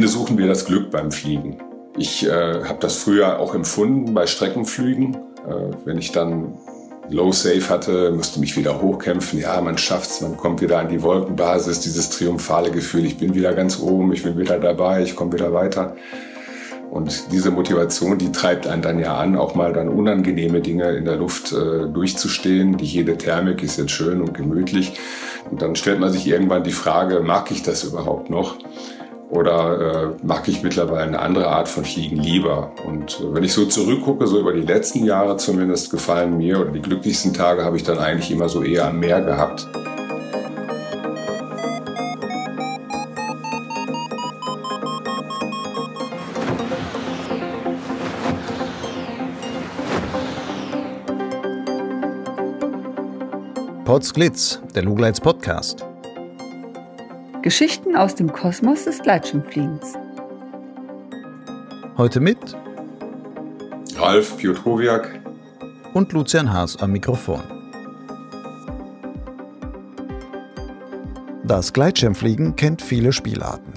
Ende suchen wir das Glück beim Fliegen. Ich äh, habe das früher auch empfunden bei Streckenflügen. Äh, wenn ich dann Low Safe hatte, musste mich wieder hochkämpfen. Ja, man schafft's, man kommt wieder an die Wolkenbasis, dieses triumphale Gefühl, ich bin wieder ganz oben, ich bin wieder dabei, ich komme wieder weiter. Und diese Motivation, die treibt einen dann ja an, auch mal dann unangenehme Dinge in der Luft äh, durchzustehen. Die jede Thermik ist jetzt schön und gemütlich. Und dann stellt man sich irgendwann die Frage, mag ich das überhaupt noch? Oder äh, mag ich mittlerweile eine andere Art von Fliegen lieber? Und äh, wenn ich so zurückgucke, so über die letzten Jahre zumindest, gefallen mir oder die glücklichsten Tage habe ich dann eigentlich immer so eher am Meer gehabt. Potsglitz, der Lugleits Podcast. Geschichten aus dem Kosmos des Gleitschirmfliegens. Heute mit Ralf Piotrowiak und Lucian Haas am Mikrofon. Das Gleitschirmfliegen kennt viele Spielarten.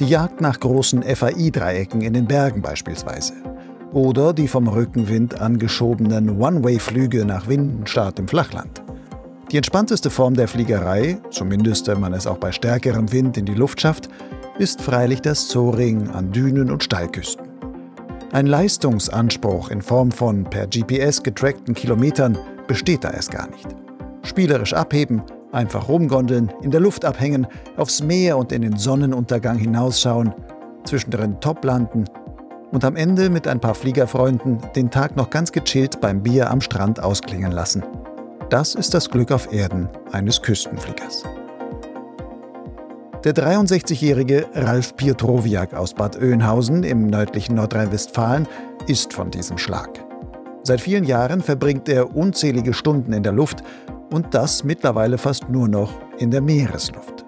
Die Jagd nach großen FAI-Dreiecken in den Bergen beispielsweise. Oder die vom Rückenwind angeschobenen One-Way-Flüge nach Windenstart im Flachland. Die entspannteste Form der Fliegerei, zumindest wenn man es auch bei stärkerem Wind in die Luft schafft, ist freilich das Soaring an Dünen und Steilküsten. Ein Leistungsanspruch in Form von per GPS getrackten Kilometern besteht da erst gar nicht. Spielerisch abheben, einfach rumgondeln, in der Luft abhängen, aufs Meer und in den Sonnenuntergang hinausschauen, zwischendrin top landen und am Ende mit ein paar Fliegerfreunden den Tag noch ganz gechillt beim Bier am Strand ausklingen lassen. Das ist das Glück auf Erden eines Küstenfliegers. Der 63-jährige Ralf Piotrowiak aus Bad Oeynhausen im nördlichen Nordrhein-Westfalen ist von diesem Schlag. Seit vielen Jahren verbringt er unzählige Stunden in der Luft und das mittlerweile fast nur noch in der Meeresluft.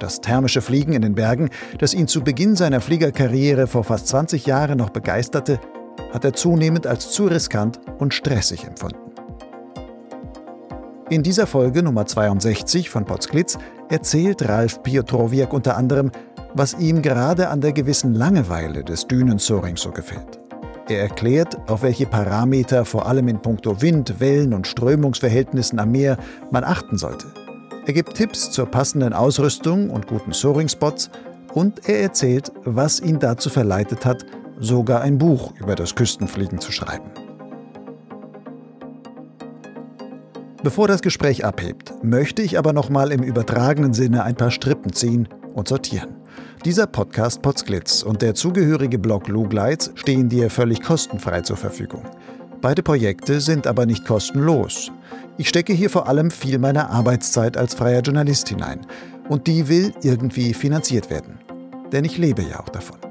Das thermische Fliegen in den Bergen, das ihn zu Beginn seiner Fliegerkarriere vor fast 20 Jahren noch begeisterte, hat er zunehmend als zu riskant und stressig empfunden. In dieser Folge Nummer 62 von Potsglitz erzählt Ralf Piotrowiak unter anderem, was ihm gerade an der gewissen Langeweile des Dünensoarings so gefällt. Er erklärt, auf welche Parameter vor allem in puncto Wind, Wellen und Strömungsverhältnissen am Meer man achten sollte. Er gibt Tipps zur passenden Ausrüstung und guten Soaring-Spots und er erzählt, was ihn dazu verleitet hat, sogar ein Buch über das Küstenfliegen zu schreiben. Bevor das Gespräch abhebt, möchte ich aber nochmal im übertragenen Sinne ein paar Strippen ziehen und sortieren. Dieser Podcast Potsglitz und der zugehörige Blog Lugleitz stehen dir völlig kostenfrei zur Verfügung. Beide Projekte sind aber nicht kostenlos. Ich stecke hier vor allem viel meiner Arbeitszeit als freier Journalist hinein und die will irgendwie finanziert werden. Denn ich lebe ja auch davon.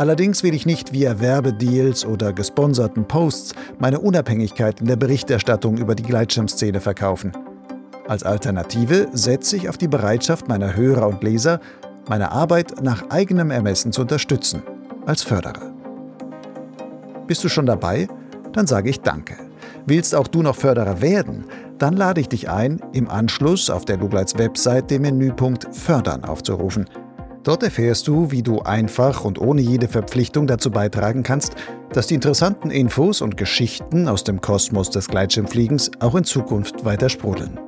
Allerdings will ich nicht via Werbedeals oder gesponserten Posts meine Unabhängigkeit in der Berichterstattung über die Gleitschirmszene verkaufen. Als Alternative setze ich auf die Bereitschaft meiner Hörer und Leser, meine Arbeit nach eigenem Ermessen zu unterstützen, als Förderer. Bist du schon dabei? Dann sage ich Danke. Willst auch du noch Förderer werden? Dann lade ich dich ein, im Anschluss auf der Lugleits Website den Menüpunkt Fördern aufzurufen – Dort erfährst du, wie du einfach und ohne jede Verpflichtung dazu beitragen kannst, dass die interessanten Infos und Geschichten aus dem Kosmos des Gleitschirmfliegens auch in Zukunft weiter sprudeln.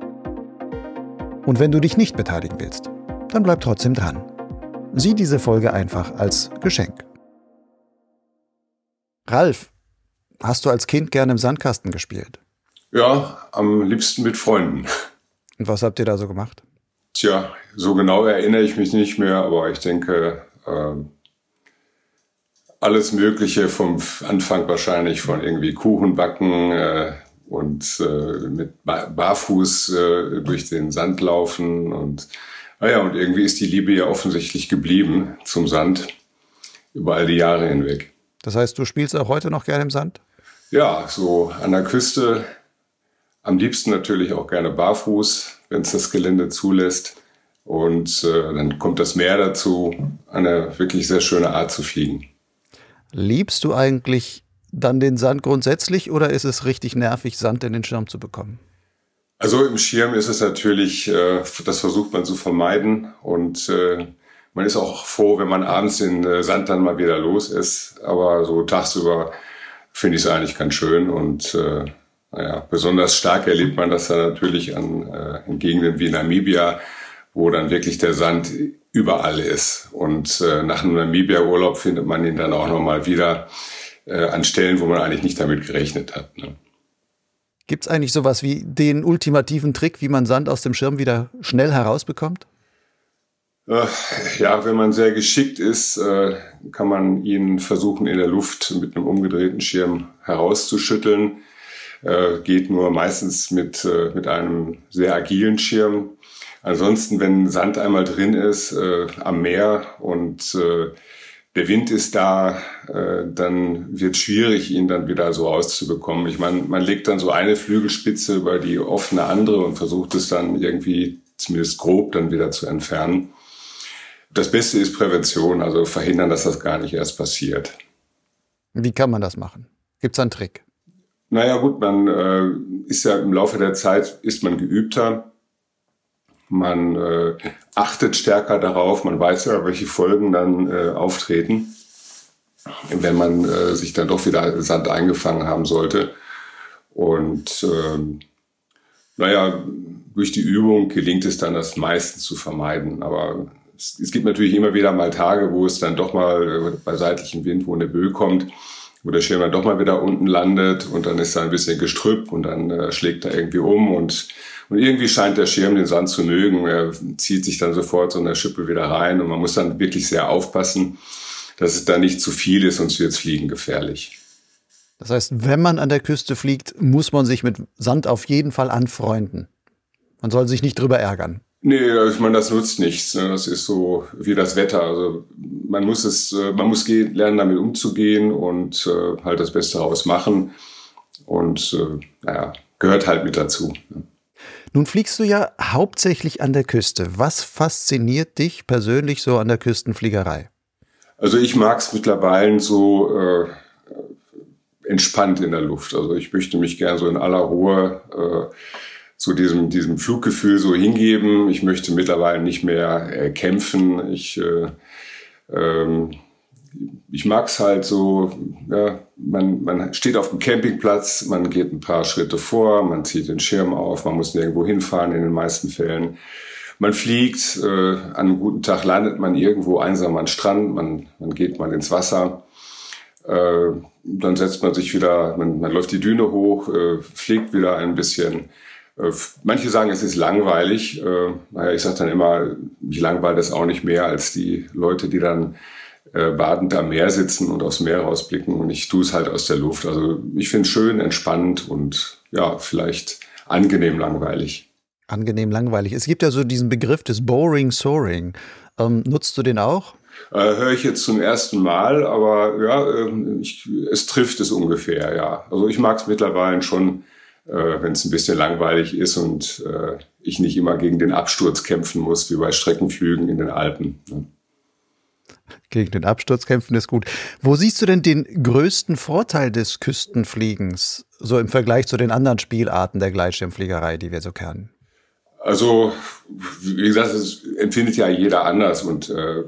Und wenn du dich nicht beteiligen willst, dann bleib trotzdem dran. Sieh diese Folge einfach als Geschenk. Ralf, hast du als Kind gerne im Sandkasten gespielt? Ja, am liebsten mit Freunden. Und was habt ihr da so gemacht? Tja, so genau erinnere ich mich nicht mehr, aber ich denke, äh, alles Mögliche vom Anfang wahrscheinlich von irgendwie Kuchen backen äh, und äh, mit Barfuß äh, durch den Sand laufen und naja, und irgendwie ist die Liebe ja offensichtlich geblieben zum Sand über all die Jahre hinweg. Das heißt, du spielst auch heute noch gerne im Sand? Ja, so an der Küste. Am liebsten natürlich auch gerne barfuß wenn es das Gelände zulässt. Und äh, dann kommt das Meer dazu, eine wirklich sehr schöne Art zu fliegen. Liebst du eigentlich dann den Sand grundsätzlich oder ist es richtig nervig, Sand in den Schirm zu bekommen? Also im Schirm ist es natürlich, äh, das versucht man zu vermeiden und äh, Man ist auch froh, wenn man abends den äh, Sand dann mal wieder los ist. Aber so tagsüber finde ich es eigentlich ganz schön. Und äh, naja, besonders stark erlebt man das dann natürlich an äh, in Gegenden wie Namibia, wo dann wirklich der Sand überall ist. Und äh, nach einem Namibia-Urlaub findet man ihn dann auch nochmal wieder äh, an Stellen, wo man eigentlich nicht damit gerechnet hat. Ne? Gibt es eigentlich sowas wie den ultimativen Trick, wie man Sand aus dem Schirm wieder schnell herausbekommt? Äh, ja, wenn man sehr geschickt ist, äh, kann man ihn versuchen, in der Luft mit einem umgedrehten Schirm herauszuschütteln. Äh, geht nur meistens mit, mit einem sehr agilen Schirm. Ansonsten, wenn Sand einmal drin ist am Meer und der Wind ist da, dann wird schwierig, ihn dann wieder so auszubekommen. Ich meine, man legt dann so eine Flügelspitze über die offene andere und versucht es dann irgendwie zumindest grob dann wieder zu entfernen. Das Beste ist Prävention, also verhindern, dass das gar nicht erst passiert. Wie kann man das machen? Gibt es einen Trick? Naja gut, man äh, ist ja im Laufe der Zeit, ist man geübter. Man äh, achtet stärker darauf, man weiß ja, welche Folgen dann äh, auftreten, wenn man äh, sich dann doch wieder Sand eingefangen haben sollte. Und ähm, naja, durch die Übung gelingt es dann, das meistens zu vermeiden. Aber es, es gibt natürlich immer wieder mal Tage, wo es dann doch mal äh, bei seitlichem Wind, wo eine Böe kommt, wo der Schirm dann doch mal wieder unten landet und dann ist da ein bisschen Gestrüpp und dann äh, schlägt er irgendwie um und, und irgendwie scheint der Schirm den Sand zu mögen. Er zieht sich dann sofort so in der Schippe wieder rein und man muss dann wirklich sehr aufpassen, dass es da nicht zu viel ist, sonst wird es fliegen gefährlich. Das heißt, wenn man an der Küste fliegt, muss man sich mit Sand auf jeden Fall anfreunden. Man soll sich nicht drüber ärgern. Nee, ich meine, das nutzt nichts. Ne? Das ist so wie das Wetter. Also man muss es, äh, man muss lernen, damit umzugehen und äh, halt das Beste daraus machen. Und äh, naja, gehört halt mit dazu. Ne? Nun fliegst du ja hauptsächlich an der Küste. Was fasziniert dich persönlich so an der Küstenfliegerei? Also ich mag es mittlerweile so äh, entspannt in der Luft. Also ich möchte mich gern so in aller Ruhe äh, zu diesem, diesem Fluggefühl so hingeben. Ich möchte mittlerweile nicht mehr äh, kämpfen. Ich, äh, ähm, ich mag es halt so, ja, man, man steht auf dem Campingplatz, man geht ein paar Schritte vor, man zieht den Schirm auf, man muss nirgendwo hinfahren in den meisten Fällen. Man fliegt, äh, an einem guten Tag landet man irgendwo einsam am Strand, man, man geht mal ins Wasser. Äh, dann setzt man sich wieder, man, man läuft die Düne hoch, äh, fliegt wieder ein bisschen manche sagen, es ist langweilig. Äh, naja, ich sage dann immer, mich langweilt das auch nicht mehr als die Leute, die dann äh, badend am Meer sitzen und aufs Meer rausblicken. Und ich tue es halt aus der Luft. Also ich finde es schön, entspannt und ja, vielleicht angenehm langweilig. Angenehm langweilig. Es gibt ja so diesen Begriff des Boring Soaring. Ähm, nutzt du den auch? Äh, Höre ich jetzt zum ersten Mal, aber ja, äh, ich, es trifft es ungefähr, ja. Also ich mag es mittlerweile schon äh, wenn es ein bisschen langweilig ist und äh, ich nicht immer gegen den Absturz kämpfen muss, wie bei Streckenflügen in den Alpen. Ne? Gegen den Absturz kämpfen ist gut. Wo siehst du denn den größten Vorteil des Küstenfliegens, so im Vergleich zu den anderen Spielarten der Gleitschirmfliegerei, die wir so kennen? Also, wie gesagt, es empfindet ja jeder anders und äh,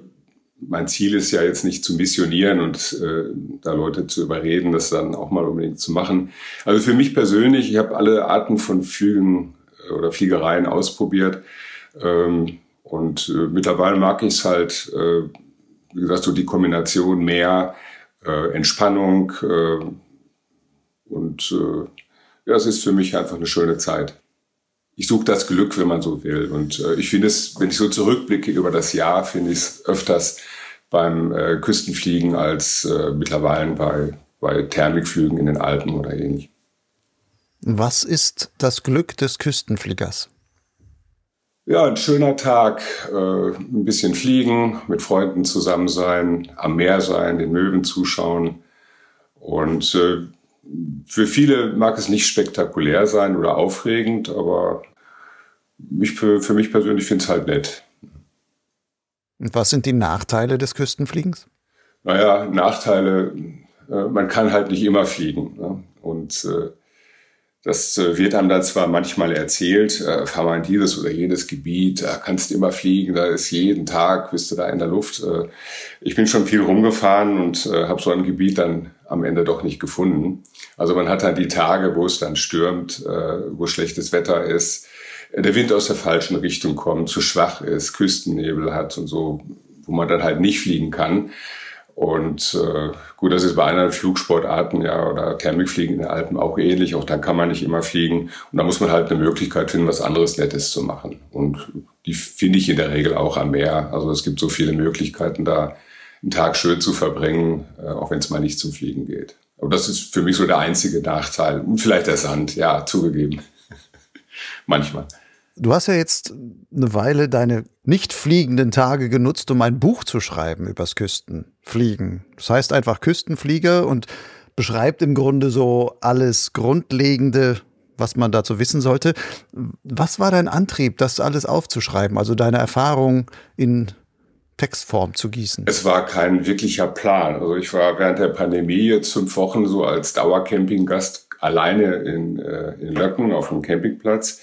mein Ziel ist ja jetzt nicht zu missionieren und äh, da Leute zu überreden, das dann auch mal unbedingt zu machen. Also für mich persönlich, ich habe alle Arten von Flügen äh, oder Fliegereien ausprobiert ähm, und äh, mittlerweile mag ich es halt, äh, wie gesagt, so die Kombination mehr äh, Entspannung äh, und äh, ja, es ist für mich einfach eine schöne Zeit ich suche das Glück, wenn man so will. Und äh, ich finde es, wenn ich so zurückblicke über das Jahr, finde ich es öfters beim äh, Küstenfliegen als äh, mittlerweile bei, bei Thermikflügen in den Alpen oder ähnlich. Was ist das Glück des Küstenfliegers? Ja, ein schöner Tag, äh, ein bisschen fliegen, mit Freunden zusammen sein, am Meer sein, den Möwen zuschauen. Und äh, für viele mag es nicht spektakulär sein oder aufregend, aber mich, für, für mich persönlich finde ich es halt nett. Und was sind die Nachteile des Küstenfliegens? Naja, Nachteile, äh, man kann halt nicht immer fliegen. Ne? Und äh, Das äh, wird einem dann zwar manchmal erzählt, äh, fahr mal in dieses oder jenes Gebiet, da kannst du immer fliegen, da ist jeden Tag, bist du da in der Luft. Äh, ich bin schon viel rumgefahren und äh, habe so ein Gebiet dann am Ende doch nicht gefunden. Also man hat dann die Tage, wo es dann stürmt, äh, wo schlechtes Wetter ist, äh, der Wind aus der falschen Richtung kommt, zu schwach ist, Küstennebel hat und so, wo man dann halt nicht fliegen kann. Und äh, gut, das ist bei anderen Flugsportarten ja oder Thermikfliegen in den Alpen auch ähnlich. Auch dann kann man nicht immer fliegen. Und da muss man halt eine Möglichkeit finden, was anderes Nettes zu machen. Und die finde ich in der Regel auch am Meer. Also es gibt so viele Möglichkeiten, da einen Tag schön zu verbringen, äh, auch wenn es mal nicht zum Fliegen geht. Aber das ist für mich so der einzige Nachteil. Und vielleicht der Sand, ja, zugegeben. Manchmal. Du hast ja jetzt eine Weile deine nicht fliegenden Tage genutzt, um ein Buch zu schreiben übers Küstenfliegen. Das heißt einfach Küstenflieger und beschreibt im Grunde so alles Grundlegende, was man dazu wissen sollte. Was war dein Antrieb, das alles aufzuschreiben, also deine Erfahrung in Textform zu gießen? Es war kein wirklicher Plan. Also ich war während der Pandemie jetzt fünf Wochen so als Dauercampinggast alleine in, äh, in Löcken auf dem Campingplatz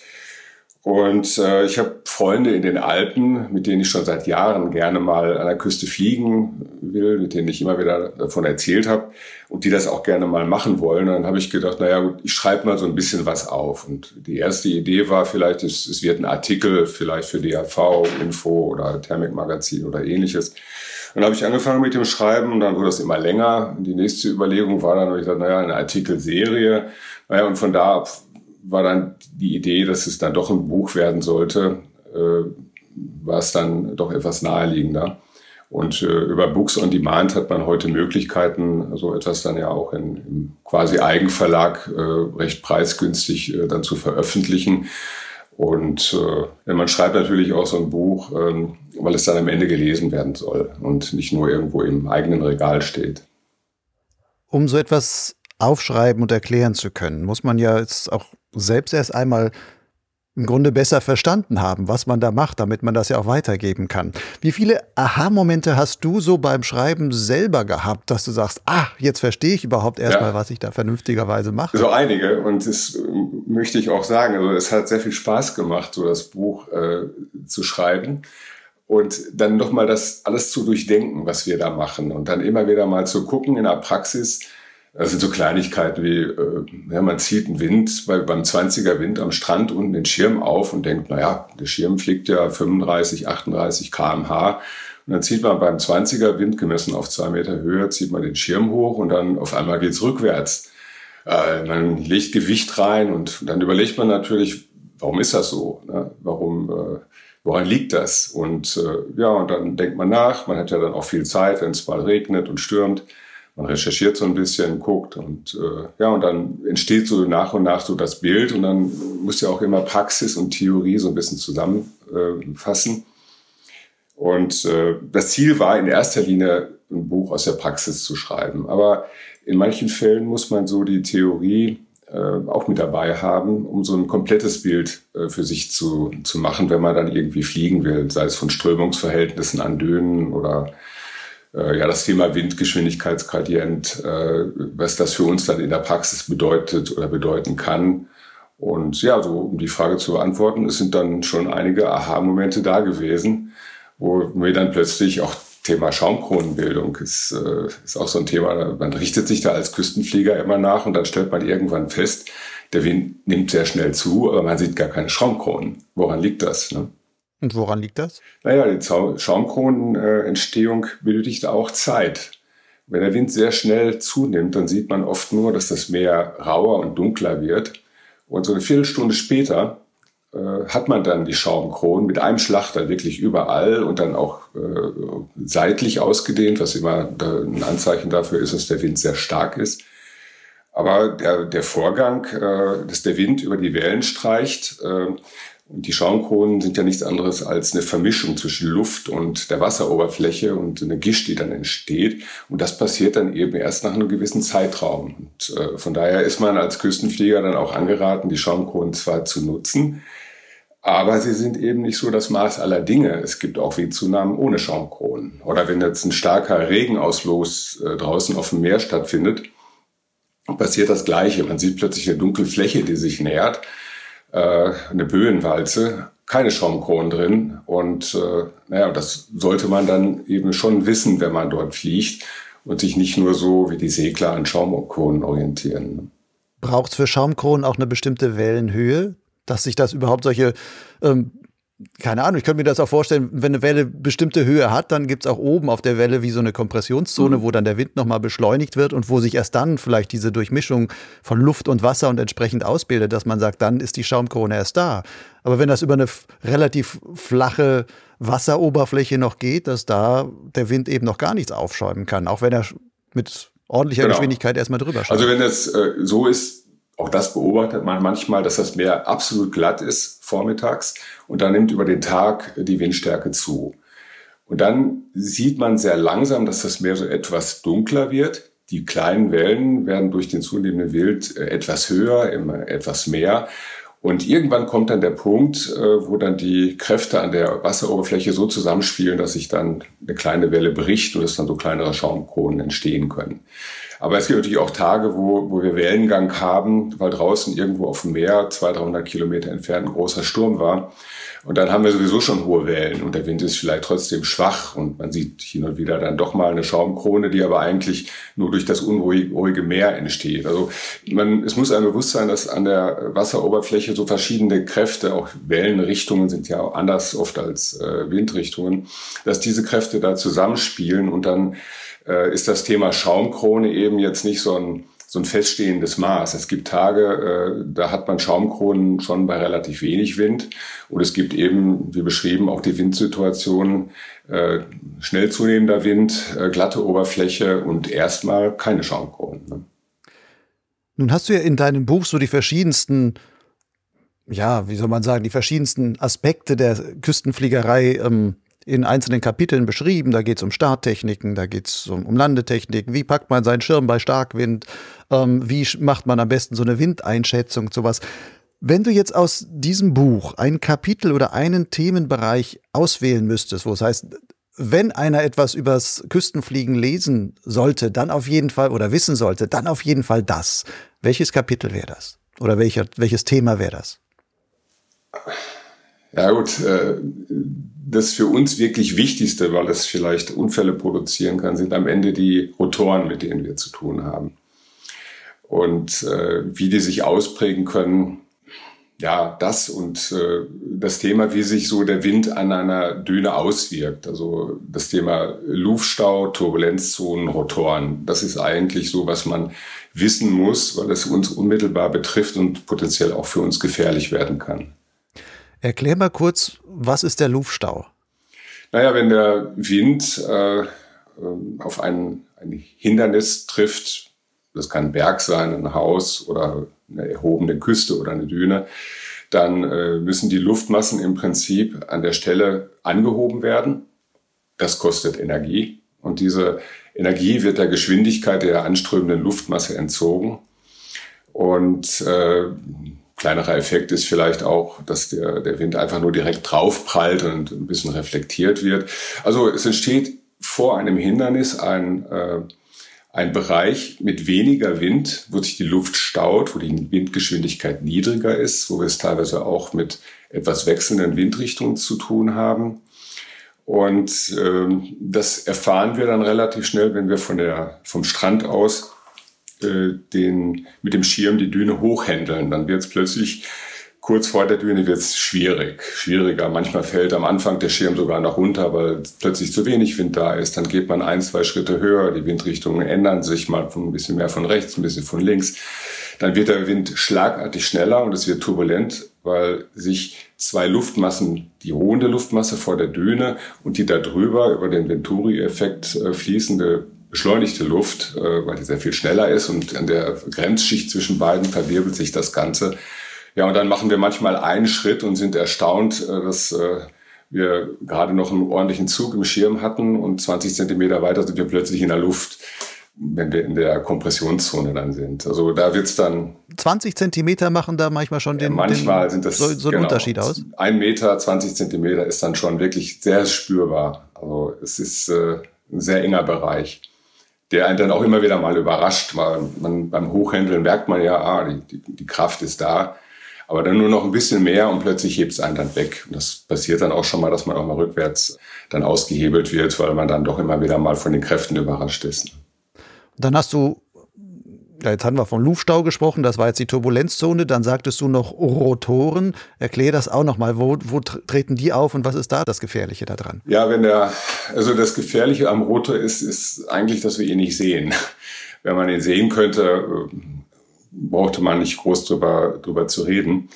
und äh, ich habe Freunde in den Alpen, mit denen ich schon seit Jahren gerne mal an der Küste fliegen will, mit denen ich immer wieder davon erzählt habe und die das auch gerne mal machen wollen. Und dann habe ich gedacht, naja gut, ich schreibe mal so ein bisschen was auf. Und die erste Idee war vielleicht, es, es wird ein Artikel vielleicht für DAV, Info oder Thermikmagazin oder ähnliches. Dann habe ich angefangen mit dem Schreiben und dann wurde das immer länger. Und die nächste Überlegung war dann, habe ich gesagt, naja, eine Artikelserie. Naja, und von da ab war dann die Idee, dass es dann doch ein Buch werden sollte, äh, war es dann doch etwas naheliegender. Und äh, über Books on Demand hat man heute Möglichkeiten, so etwas dann ja auch in, im quasi Eigenverlag äh, recht preisgünstig äh, dann zu veröffentlichen. Und äh, man schreibt natürlich auch so ein Buch, ähm, weil es dann am Ende gelesen werden soll und nicht nur irgendwo im eigenen Regal steht. Um so etwas aufschreiben und erklären zu können, muss man ja jetzt auch selbst erst einmal im Grunde besser verstanden haben, was man da macht, damit man das ja auch weitergeben kann. Wie viele Aha-Momente hast du so beim Schreiben selber gehabt, dass du sagst, ah, jetzt verstehe ich überhaupt erstmal, ja. was ich da vernünftigerweise mache? So einige und das äh, möchte ich auch sagen. Also es hat sehr viel Spaß gemacht, so das Buch äh, zu schreiben und dann nochmal das alles zu durchdenken, was wir da machen und dann immer wieder mal zu gucken in der Praxis, das sind so Kleinigkeiten wie, äh, ja, man zieht einen Wind bei, beim 20er Wind am Strand unten den Schirm auf und denkt, naja, der Schirm fliegt ja 35, 38 kmh. Und dann zieht man beim 20er Wind gemessen auf zwei Meter Höhe, zieht man den Schirm hoch und dann auf einmal geht's rückwärts. Äh, man legt Gewicht rein und dann überlegt man natürlich, warum ist das so? Ne? Warum, äh, woran liegt das? Und äh, ja, und dann denkt man nach. Man hat ja dann auch viel Zeit, wenn es mal regnet und stürmt man recherchiert so ein bisschen, guckt und äh, ja, und dann entsteht so nach und nach so das Bild und dann muss ja auch immer Praxis und Theorie so ein bisschen zusammenfassen. Und äh, das Ziel war in erster Linie ein Buch aus der Praxis zu schreiben. Aber in manchen Fällen muss man so die Theorie äh, auch mit dabei haben, um so ein komplettes Bild äh, für sich zu, zu machen, wenn man dann irgendwie fliegen will, sei es von Strömungsverhältnissen an Dünen oder ja, das Thema Windgeschwindigkeitsgradient, äh, was das für uns dann in der Praxis bedeutet oder bedeuten kann. Und ja, so um die Frage zu beantworten, es sind dann schon einige Aha-Momente da gewesen, wo mir dann plötzlich auch Thema Schaumkronenbildung ist, äh, ist auch so ein Thema. Man richtet sich da als Küstenflieger immer nach und dann stellt man irgendwann fest, der Wind nimmt sehr schnell zu, aber man sieht gar keine Schaumkronen. Woran liegt das? Ne? Und woran liegt das? Naja, die Schaumkronenentstehung benötigt auch Zeit. Wenn der Wind sehr schnell zunimmt, dann sieht man oft nur, dass das Meer rauer und dunkler wird. Und so eine Viertelstunde später äh, hat man dann die Schaumkronen mit einem Schlag dann wirklich überall und dann auch äh, seitlich ausgedehnt, was immer ein Anzeichen dafür ist, dass der Wind sehr stark ist. Aber der, der Vorgang, äh, dass der Wind über die Wellen streicht, äh, und die Schaumkronen sind ja nichts anderes als eine Vermischung zwischen Luft und der Wasseroberfläche und eine Gischt, die dann entsteht. Und das passiert dann eben erst nach einem gewissen Zeitraum. Und äh, von daher ist man als Küstenflieger dann auch angeraten, die Schaumkronen zwar zu nutzen, aber sie sind eben nicht so das Maß aller Dinge. Es gibt auch Windzunahmen ohne Schaumkronen. Oder wenn jetzt ein starker Regenauslos äh, draußen auf dem Meer stattfindet, passiert das Gleiche. Man sieht plötzlich eine dunkle Fläche, die sich nähert, äh, eine Böenwalze, keine Schaumkronen drin. Und äh, naja, das sollte man dann eben schon wissen, wenn man dort fliegt und sich nicht nur so wie die Segler an Schaumkronen orientieren. Braucht es für Schaumkronen auch eine bestimmte Wellenhöhe, dass sich das überhaupt solche ähm, keine Ahnung, ich könnte mir das auch vorstellen, wenn eine Welle bestimmte Höhe hat, dann gibt es auch oben auf der Welle wie so eine Kompressionszone, mhm. wo dann der Wind nochmal beschleunigt wird und wo sich erst dann vielleicht diese Durchmischung von Luft und Wasser und entsprechend ausbildet, dass man sagt, dann ist die Schaumkrone erst da. Aber wenn das über eine relativ flache Wasseroberfläche noch geht, dass da der Wind eben noch gar nichts aufschäumen kann, auch wenn er mit ordentlicher genau. Geschwindigkeit erstmal drüber schaut. Also wenn es äh, so ist, auch das beobachtet man manchmal, dass das Meer absolut glatt ist vormittags und dann nimmt über den Tag die Windstärke zu. Und dann sieht man sehr langsam, dass das Meer so etwas dunkler wird. Die kleinen Wellen werden durch den zunehmenden Wild äh, etwas höher, immer etwas mehr. Und irgendwann kommt dann der Punkt, äh, wo dann die Kräfte an der Wasseroberfläche so zusammenspielen, dass sich dann eine kleine Welle bricht und es dann so kleinere Schaumkronen entstehen können. Aber es gibt natürlich auch Tage, wo, wo wir Wellengang haben, weil draußen irgendwo auf dem Meer, 200, 300 Kilometer entfernt, ein großer Sturm war. Und dann haben wir sowieso schon hohe Wellen und der Wind ist vielleicht trotzdem schwach und man sieht hin und wieder dann doch mal eine Schaumkrone, die aber eigentlich nur durch das unruhige Meer entsteht. Also man, es muss einem bewusst sein, dass an der Wasseroberfläche so verschiedene Kräfte, auch Wellenrichtungen sind ja anders oft als äh, Windrichtungen, dass diese Kräfte da zusammenspielen und dann äh, ist das Thema Schaumkrone eben jetzt nicht so ein so ein feststehendes Maß. Es gibt Tage, äh, da hat man Schaumkronen schon bei relativ wenig Wind. Und es gibt eben, wie beschrieben, auch die Windsituationen, äh, schnell zunehmender Wind, äh, glatte Oberfläche und erstmal keine Schaumkronen. Ne? Nun hast du ja in deinem Buch so die verschiedensten ja, wie soll man sagen, die verschiedensten Aspekte der Küstenfliegerei ähm, in einzelnen Kapiteln beschrieben. Da geht es um Starttechniken, da geht es um, um, Landetechniken. Wie packt man seinen Schirm bei Starkwind? Ähm, wie macht man am besten so eine Windeinschätzung, sowas? Wenn du jetzt aus diesem Buch ein Kapitel oder einen Themenbereich auswählen müsstest, wo es heißt, wenn einer etwas übers Küstenfliegen lesen sollte, dann auf jeden Fall oder wissen sollte, dann auf jeden Fall das. Welches Kapitel wäre das? Oder welcher, welches Thema wäre das? Ja gut, äh, das für uns wirklich Wichtigste, weil es vielleicht Unfälle produzieren kann, sind am Ende die Rotoren, mit denen wir zu tun haben. Und äh, wie die sich ausprägen können, ja, das und äh, das Thema, wie sich so der Wind an einer Düne auswirkt. Also das Thema Luftstau, Turbulenzzonen, Rotoren. Das ist eigentlich so, was man wissen muss, weil es uns unmittelbar betrifft und potenziell auch für uns gefährlich werden kann. Erklär mal kurz, was ist der Luftstau? Naja, wenn der Wind äh, ähm, auf ein, ein Hindernis trifft, das kann ein Berg sein, ein Haus oder eine erhobene Küste oder eine Düne, dann äh, müssen die Luftmassen im Prinzip an der Stelle angehoben werden. Das kostet Energie und diese Energie wird der Geschwindigkeit der anströmenden Luftmasse entzogen. Und äh, Kleinerer Effekt ist vielleicht auch, dass der, der Wind einfach nur direkt draufprallt und ein bisschen reflektiert wird. Also es entsteht vor einem Hindernis ein, äh, ein Bereich mit weniger Wind, wo sich die Luft staut, wo die Windgeschwindigkeit niedriger ist, wo wir es teilweise auch mit etwas wechselnden Windrichtungen zu tun haben. Und ähm, das erfahren wir dann relativ schnell, wenn wir von der, vom Strand aus äh, den, mit dem Schirm die Düne hochhändeln. Dann wird es plötzlich kurz vor der Düne wird's schwierig, schwieriger. Manchmal fällt am Anfang der Schirm sogar noch runter, weil plötzlich zu wenig Wind da ist. Dann geht man ein, zwei Schritte höher. Die Windrichtungen ändern sich mal ein bisschen mehr von rechts, ein bisschen von links. Dann wird der Wind schlagartig schneller und es wird turbulent, weil sich zwei Luftmassen, die ruhende Luftmasse vor der Düne und die da drüber über den Venturi-Effekt äh, fließende beschleunigte Luft, äh, weil die sehr viel schneller ist und an der Grenzschicht zwischen beiden verwirbelt sich das Ganze. Ja, und dann machen wir manchmal einen Schritt und sind erstaunt, äh, dass äh, wir gerade noch einen ordentlichen Zug im Schirm hatten und 20 Zentimeter weiter sind wir plötzlich in der Luft, wenn wir in der Kompressionszone dann sind. Also da wird's dann... 20 Zentimeter machen da manchmal schon den, manchmal den, sind das, so, so einen genau, Unterschied aus? Ein Meter, 20 Zentimeter ist dann schon wirklich sehr spürbar. Also es ist äh, ein sehr enger Bereich der einen dann auch immer wieder mal überrascht, weil man beim Hochhändeln merkt man ja, ah, die, die, die Kraft ist da. Aber dann nur noch ein bisschen mehr und plötzlich hebt es einen dann weg. Und das passiert dann auch schon mal, dass man auch mal rückwärts dann ausgehebelt wird, weil man dann doch immer wieder mal von den Kräften überrascht ist. Dann hast du jetzt haben wir von Luftstau gesprochen, das war jetzt die Turbulenzzone. Dann sagtest du noch Rotoren. Erklär das auch nochmal. Wo, wo treten die auf und was ist da das Gefährliche daran? Ja, wenn der, also das Gefährliche am Rotor ist, ist eigentlich, dass wir ihn nicht sehen. Wenn man ihn sehen könnte, brauchte man nicht groß drüber, drüber zu reden.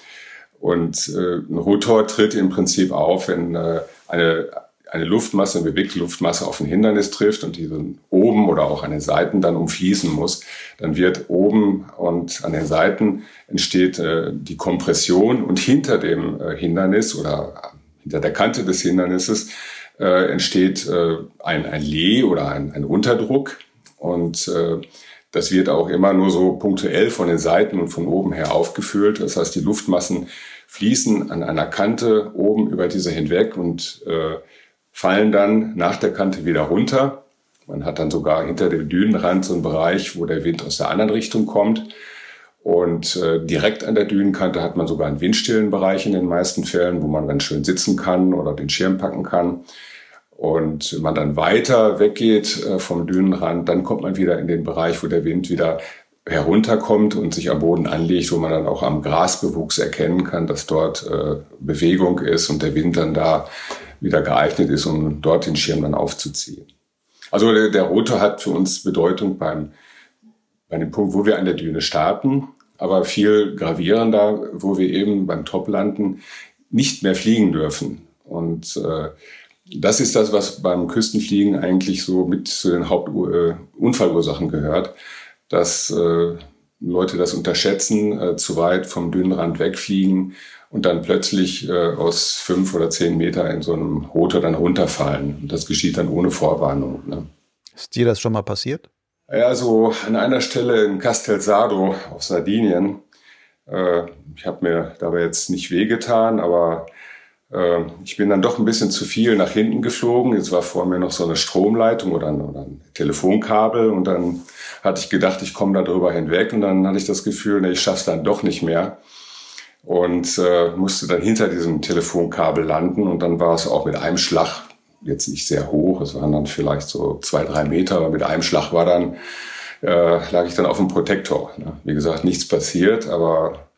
Und äh, ein Rotor tritt im Prinzip auf, wenn äh, eine eine Luftmasse, eine bewegte Luftmasse auf ein Hindernis trifft und diese oben oder auch an den Seiten dann umfließen muss, dann wird oben und an den Seiten entsteht äh, die Kompression und hinter dem äh, Hindernis oder hinter der Kante des Hindernisses äh, entsteht äh, ein, ein Lee oder ein, ein Unterdruck und äh, das wird auch immer nur so punktuell von den Seiten und von oben her aufgefüllt. Das heißt, die Luftmassen fließen an einer Kante oben über diese hinweg und äh, fallen dann nach der Kante wieder runter. Man hat dann sogar hinter dem Dünenrand so einen Bereich, wo der Wind aus der anderen Richtung kommt. Und äh, direkt an der Dünenkante hat man sogar einen windstillen Bereich in den meisten Fällen, wo man ganz schön sitzen kann oder den Schirm packen kann. Und wenn man dann weiter weggeht äh, vom Dünenrand, dann kommt man wieder in den Bereich, wo der Wind wieder herunterkommt und sich am Boden anlegt, wo man dann auch am Grasbewuchs erkennen kann, dass dort äh, Bewegung ist und der Wind dann da wieder geeignet ist, um dort den Schirm dann aufzuziehen. Also der, der Rotor hat für uns Bedeutung beim, bei dem Punkt, wo wir an der Düne starten, aber viel gravierender, wo wir eben beim Toplanden nicht mehr fliegen dürfen. Und äh, das ist das, was beim Küstenfliegen eigentlich so mit zu den Hauptunfallursachen äh, gehört, dass äh, Leute das unterschätzen, äh, zu weit vom Dünnrand wegfliegen und dann plötzlich äh, aus fünf oder zehn Meter in so einem Rotor dann runterfallen. Und das geschieht dann ohne Vorwarnung. Ne? Ist dir das schon mal passiert? Ja, so an einer Stelle in Castelsardo auf Sardinien. Äh, ich habe mir dabei jetzt nicht wehgetan, aber äh, ich bin dann doch ein bisschen zu viel nach hinten geflogen. Jetzt war vor mir noch so eine Stromleitung oder ein, oder ein Telefonkabel und dann hatte ich gedacht, ich komme da drüber hinweg und dann hatte ich das Gefühl, nee, ich schaff's dann doch nicht mehr und äh, musste dann hinter diesem Telefonkabel landen und dann war es auch mit einem Schlag jetzt nicht sehr hoch, es waren dann vielleicht so zwei, drei Meter, aber mit einem Schlag war dann, äh, lag ich dann auf dem Protektor. Ne? Wie gesagt, nichts passiert, aber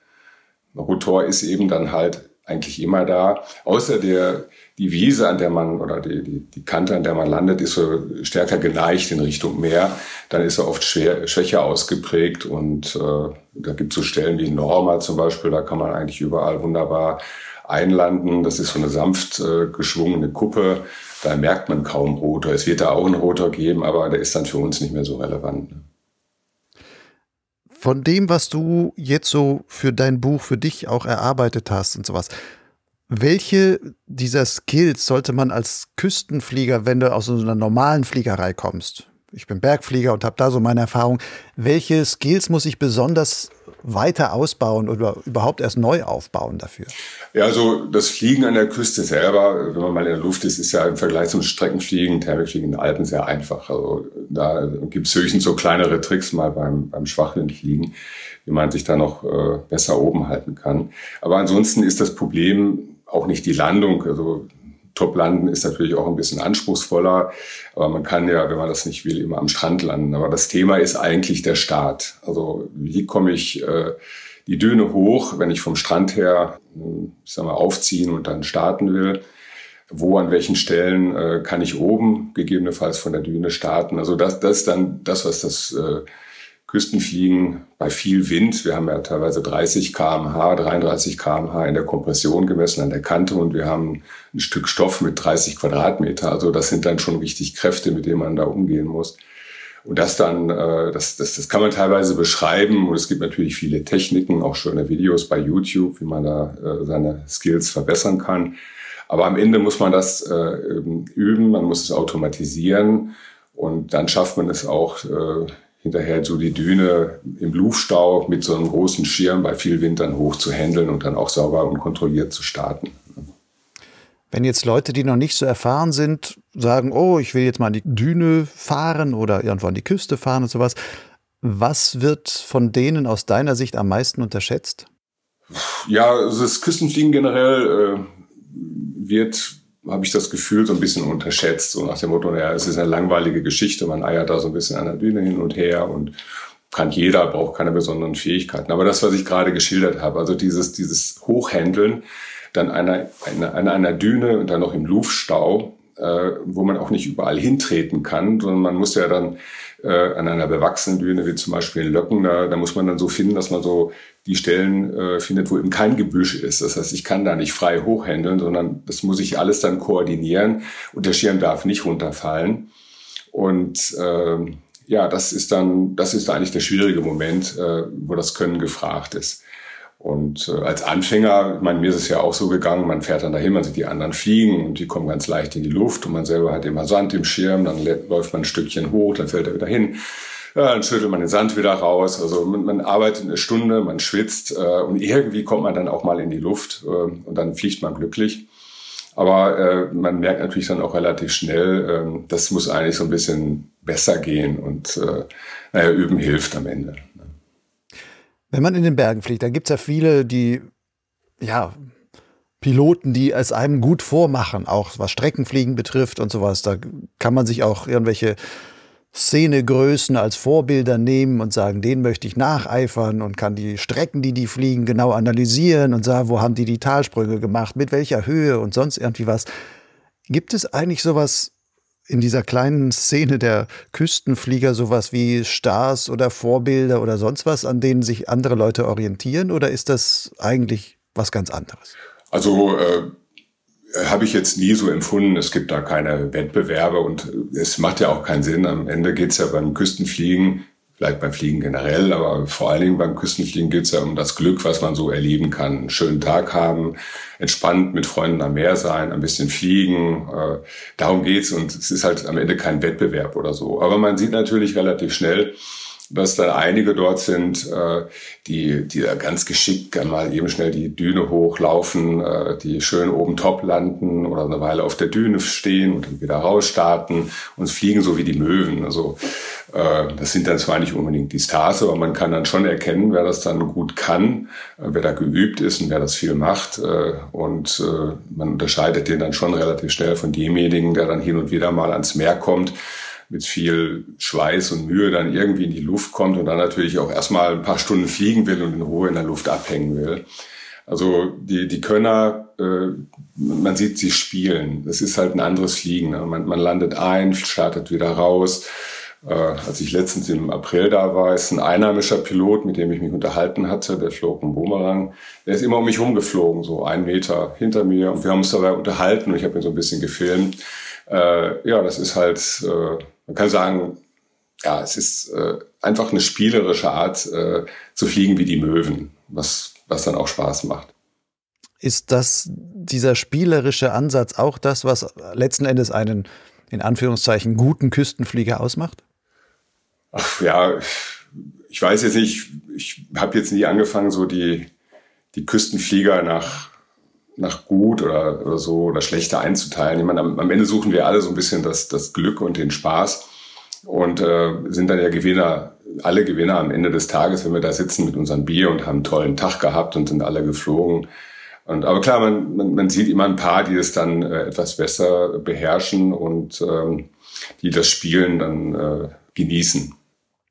Rotor ist eben dann halt eigentlich immer da. Außer der, die Wiese, an der man, oder die, die, die Kante, an der man landet, ist so stärker geneigt in Richtung Meer. Dann ist er oft schwer, schwächer ausgeprägt und äh, da gibt es so Stellen wie Norma zum Beispiel, da kann man eigentlich überall wunderbar einlanden. Das ist so eine sanft äh, geschwungene Kuppe. Da merkt man kaum Rotor. Es wird da auch einen Rotor geben, aber der ist dann für uns nicht mehr so relevant. Ne? Von dem, was du jetzt so für dein Buch, für dich auch erarbeitet hast und sowas, welche dieser Skills sollte man als Küstenflieger, wenn du aus so einer normalen Fliegerei kommst, ich bin Bergflieger und habe da so meine Erfahrung, welche Skills muss ich besonders weiter ausbauen oder überhaupt erst neu aufbauen dafür? Ja, also das Fliegen an der Küste selber, wenn man mal in der Luft ist, ist ja im Vergleich zum Streckenfliegen, Thermikfliegen in den Alpen sehr einfach. Also da gibt es höchstens so kleinere Tricks mal beim, beim Schwachwindfliegen, wie man sich da noch äh, besser oben halten kann. Aber ansonsten ist das Problem auch nicht die Landung. Also Top landen ist natürlich auch ein bisschen anspruchsvoller, aber man kann ja, wenn man das nicht will, immer am Strand landen. Aber das Thema ist eigentlich der Start. Also wie komme ich äh, die Düne hoch, wenn ich vom Strand her, ich sag mal, aufziehen und dann starten will? Wo, an welchen Stellen äh, kann ich oben gegebenenfalls von der Düne starten? Also das, das ist dann das, was das äh, Küstenfliegen bei viel Wind. Wir haben ja teilweise 30 kmh, 33 kmh in der Kompression gemessen an der Kante und wir haben ein Stück Stoff mit 30 Quadratmeter. Also das sind dann schon richtig Kräfte, mit denen man da umgehen muss. Und das dann, äh, das, das, das kann man teilweise beschreiben und es gibt natürlich viele Techniken, auch schöne Videos bei YouTube, wie man da äh, seine Skills verbessern kann. Aber am Ende muss man das äh, üben, man muss es automatisieren und dann schafft man es auch, hinterher so die Düne im Luftstau mit so einem großen Schirm bei viel Wind dann hoch zu handeln und dann auch sauber und kontrolliert zu starten. Wenn jetzt Leute, die noch nicht so erfahren sind, sagen, oh, ich will jetzt mal an die Düne fahren oder irgendwo an die Küste fahren und sowas. Was wird von denen aus deiner Sicht am meisten unterschätzt? Ja, also das Küstenfliegen generell äh, wird, habe ich das Gefühl, so ein bisschen unterschätzt. So nach dem Motto, ja, es ist eine langweilige Geschichte, man eiert da so ein bisschen an der Düne hin und her und kann jeder, braucht keine besonderen Fähigkeiten. Aber das, was ich gerade geschildert habe, also dieses, dieses Hochhändeln, dann einer, einer, an einer Düne und dann noch im Luftstau, äh, wo man auch nicht überall hintreten kann, sondern man muss ja dann äh, an einer bewachsenen Düne, wie zum Beispiel in Löcken, da, da muss man dann so finden, dass man so die Stellen äh, findet, wo eben kein Gebüsch ist. Das heißt, ich kann da nicht frei hochhändeln, sondern das muss ich alles dann koordinieren und der Schirm darf nicht runterfallen. Und äh, ja, das ist dann, das ist eigentlich der schwierige Moment, äh, wo das Können gefragt ist. Und äh, als Anfänger, ich meine, mir ist es ja auch so gegangen, man fährt dann dahin, man sieht die anderen fliegen und die kommen ganz leicht in die Luft und man selber hat immer Sand im Schirm, dann läuft man ein Stückchen hoch, dann fällt er wieder hin. Ja, dann schüttelt man den Sand wieder raus. Also man, man arbeitet eine Stunde, man schwitzt äh, und irgendwie kommt man dann auch mal in die Luft äh, und dann fliegt man glücklich. Aber äh, man merkt natürlich dann auch relativ schnell, äh, das muss eigentlich so ein bisschen besser gehen und äh, naja, üben hilft am Ende. Wenn man in den Bergen fliegt, dann gibt es ja viele, die, ja, Piloten, die es einem gut vormachen, auch was Streckenfliegen betrifft und sowas. Da kann man sich auch irgendwelche Szenegrößen als Vorbilder nehmen und sagen, denen möchte ich nacheifern und kann die Strecken, die die fliegen, genau analysieren und sagen, wo haben die die Talsprünge gemacht, mit welcher Höhe und sonst irgendwie was. Gibt es eigentlich sowas in dieser kleinen Szene der Küstenflieger sowas wie Stars oder Vorbilder oder sonst was, an denen sich andere Leute orientieren? Oder ist das eigentlich was ganz anderes? Also äh, habe ich jetzt nie so empfunden. Es gibt da keine Wettbewerbe und es macht ja auch keinen Sinn. Am Ende geht es ja beim Küstenfliegen vielleicht beim Fliegen generell, aber vor allen Dingen beim Küstenfliegen geht es ja um das Glück, was man so erleben kann. Einen schönen Tag haben, entspannt mit Freunden am Meer sein, ein bisschen fliegen. Äh, darum geht's und es ist halt am Ende kein Wettbewerb oder so. Aber man sieht natürlich relativ schnell, dass dann einige dort sind, äh, die, die da ganz geschickt mal eben schnell die Düne hochlaufen, äh, die schön oben top landen oder eine Weile auf der Düne stehen und dann wieder rausstarten und fliegen so wie die Möwen. Also äh, das sind dann zwar nicht unbedingt die Stars, aber man kann dann schon erkennen, wer das dann gut kann, äh, wer da geübt ist und wer das viel macht. Äh, und äh, man unterscheidet den dann schon relativ schnell von demjenigen, der dann hin und wieder mal ans Meer kommt mit viel Schweiß und Mühe dann irgendwie in die Luft kommt und dann natürlich auch erstmal ein paar Stunden fliegen will und in Ruhe in der Luft abhängen will. Also die, die Könner, äh, man sieht sie spielen. Es ist halt ein anderes Fliegen. Ne? Man, man landet ein, startet wieder raus. Äh, als ich letztens im April da war, ist ein einheimischer Pilot, mit dem ich mich unterhalten hatte, der flog einen Boomerang. Der ist immer um mich rumgeflogen, so einen Meter hinter mir. Und wir haben uns dabei unterhalten und ich habe ihn so ein bisschen gefilmt. Äh, ja, das ist halt... Äh, man kann sagen, ja, es ist äh, einfach eine spielerische Art äh, zu fliegen wie die Möwen, was, was dann auch Spaß macht. Ist das dieser spielerische Ansatz auch das, was letzten Endes einen in Anführungszeichen guten Küstenflieger ausmacht? Ach ja, ich weiß jetzt nicht, ich habe jetzt nie angefangen, so die, die Küstenflieger nach, nach gut oder, oder so oder schlechter einzuteilen. Ich meine, am, am, Ende suchen wir alle so ein bisschen das, das Glück und den Spaß und äh, sind dann ja Gewinner, alle Gewinner am Ende des Tages, wenn wir da sitzen mit unserem Bier und haben einen tollen Tag gehabt und sind alle geflogen. Und, aber klar, man, man, man sieht immer ein paar, die es dann äh, etwas besser beherrschen und ähm, die das Spielen dann äh, genießen.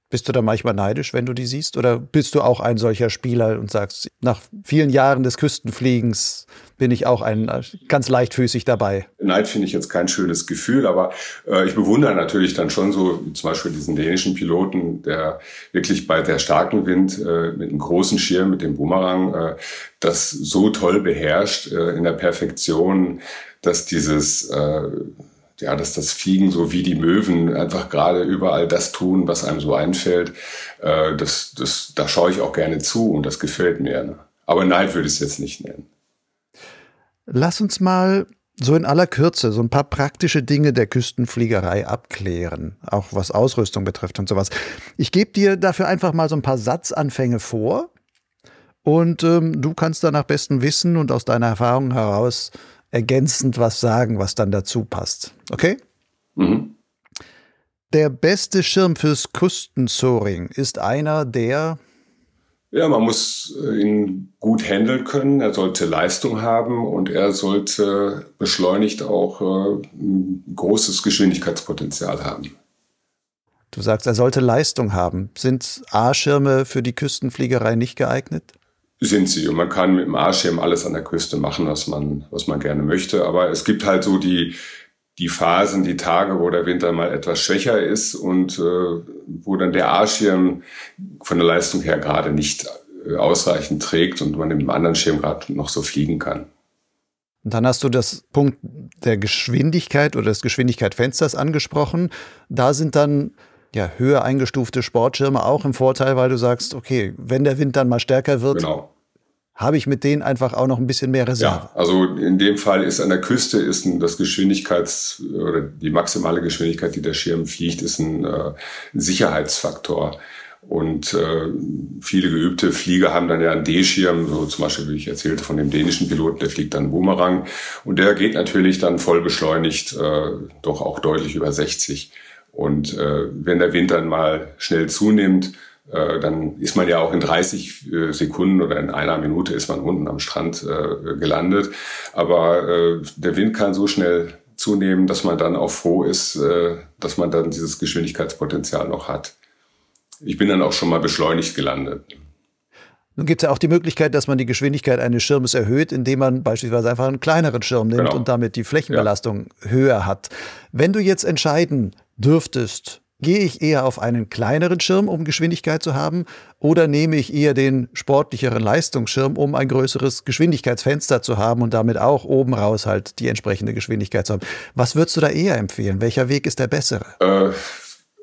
Bist du da manchmal neidisch, wenn du die siehst? Oder bist du auch ein solcher Spieler und sagst, nach vielen Jahren des Küstenfliegens bin ich auch ein ganz leichtfüßig dabei? Neid finde ich jetzt kein schönes Gefühl, aber äh, ich bewundere natürlich dann schon so zum Beispiel diesen dänischen Piloten, der wirklich bei der starken Wind äh, mit einem großen Schirm, mit dem Boomerang, äh, das so toll beherrscht äh, in der Perfektion, dass dieses äh, ja, dass das Fliegen so wie die Möwen einfach gerade überall das tun, was einem so einfällt. Äh, das, das, da schaue ich auch gerne zu und das gefällt mir. Ne? Aber Neid würde ich es jetzt nicht nennen. Lass uns mal so in aller Kürze so ein paar praktische Dinge der Küstenfliegerei abklären, auch was Ausrüstung betrifft und sowas. Ich gebe dir dafür einfach mal so ein paar Satzanfänge vor und ähm, du kannst dann nach bestem Wissen und aus deiner Erfahrung heraus ergänzend was sagen, was dann dazu passt. Okay? Mhm. Der beste Schirm fürs Küstensoaring ist einer, der ja, man muss äh, ihn gut handeln können. Er sollte Leistung haben und er sollte beschleunigt auch äh, ein großes Geschwindigkeitspotenzial haben. Du sagst, er sollte Leistung haben. Sind A-Schirme für die Küstenfliegerei nicht geeignet? Sind sie. Und man kann mit dem A-Schirm alles an der Küste machen, was man, was man gerne möchte. Aber es gibt halt so die, die Phasen, die Tage, wo der Winter mal etwas schwächer ist und äh, wo dann der A-Schirm von der Leistung her gerade nicht äh, ausreichend trägt und man mit dem anderen Schirm gerade noch so fliegen kann. Und dann hast du das Punkt der Geschwindigkeit oder des Geschwindigkeitsfensters angesprochen. Da sind dann ja, höher eingestufte Sportschirme auch im Vorteil, weil du sagst, okay, wenn der Wind dann mal stärker wird, genau habe ich mit denen einfach auch noch ein bisschen mehr Reserve. Ja, also in dem Fall ist an der Küste ist ein, das Geschwindigkeits- oder die maximale Geschwindigkeit, die der Schirm fliegt, ist ein, äh, Sicherheitsfaktor. Und äh, viele geübte Flieger haben dann ja einen D-Schirm, so zum Beispiel, wie ich erzählte, von dem dänischen Piloten, der fliegt dann Boomerang. Und der geht natürlich dann voll beschleunigt, äh, doch auch deutlich über 60. Und äh, wenn der Wind dann mal schnell zunimmt, äh, dann ist man ja auch in 30 äh, Sekunden oder in einer Minute ist man unten am Strand äh, gelandet. Aber äh, der Wind kann so schnell zunehmen, dass man dann auch froh ist, äh, dass man dann dieses Geschwindigkeitspotenzial noch hat. Ich bin dann auch schon mal beschleunigt gelandet. Nun gibt es ja auch die Möglichkeit, dass man die Geschwindigkeit eines Schirmes erhöht, indem man beispielsweise einfach einen kleineren Schirm nimmt genau. und damit die Flächenbelastung ja. höher hat. Wenn du jetzt entscheiden dürftest, Gehe ich eher auf einen kleineren Schirm, um Geschwindigkeit zu haben, oder nehme ich eher den sportlicheren Leistungsschirm, um ein größeres Geschwindigkeitsfenster zu haben und damit auch oben raus halt die entsprechende Geschwindigkeit zu haben? Was würdest du da eher empfehlen? Welcher Weg ist der bessere? Äh,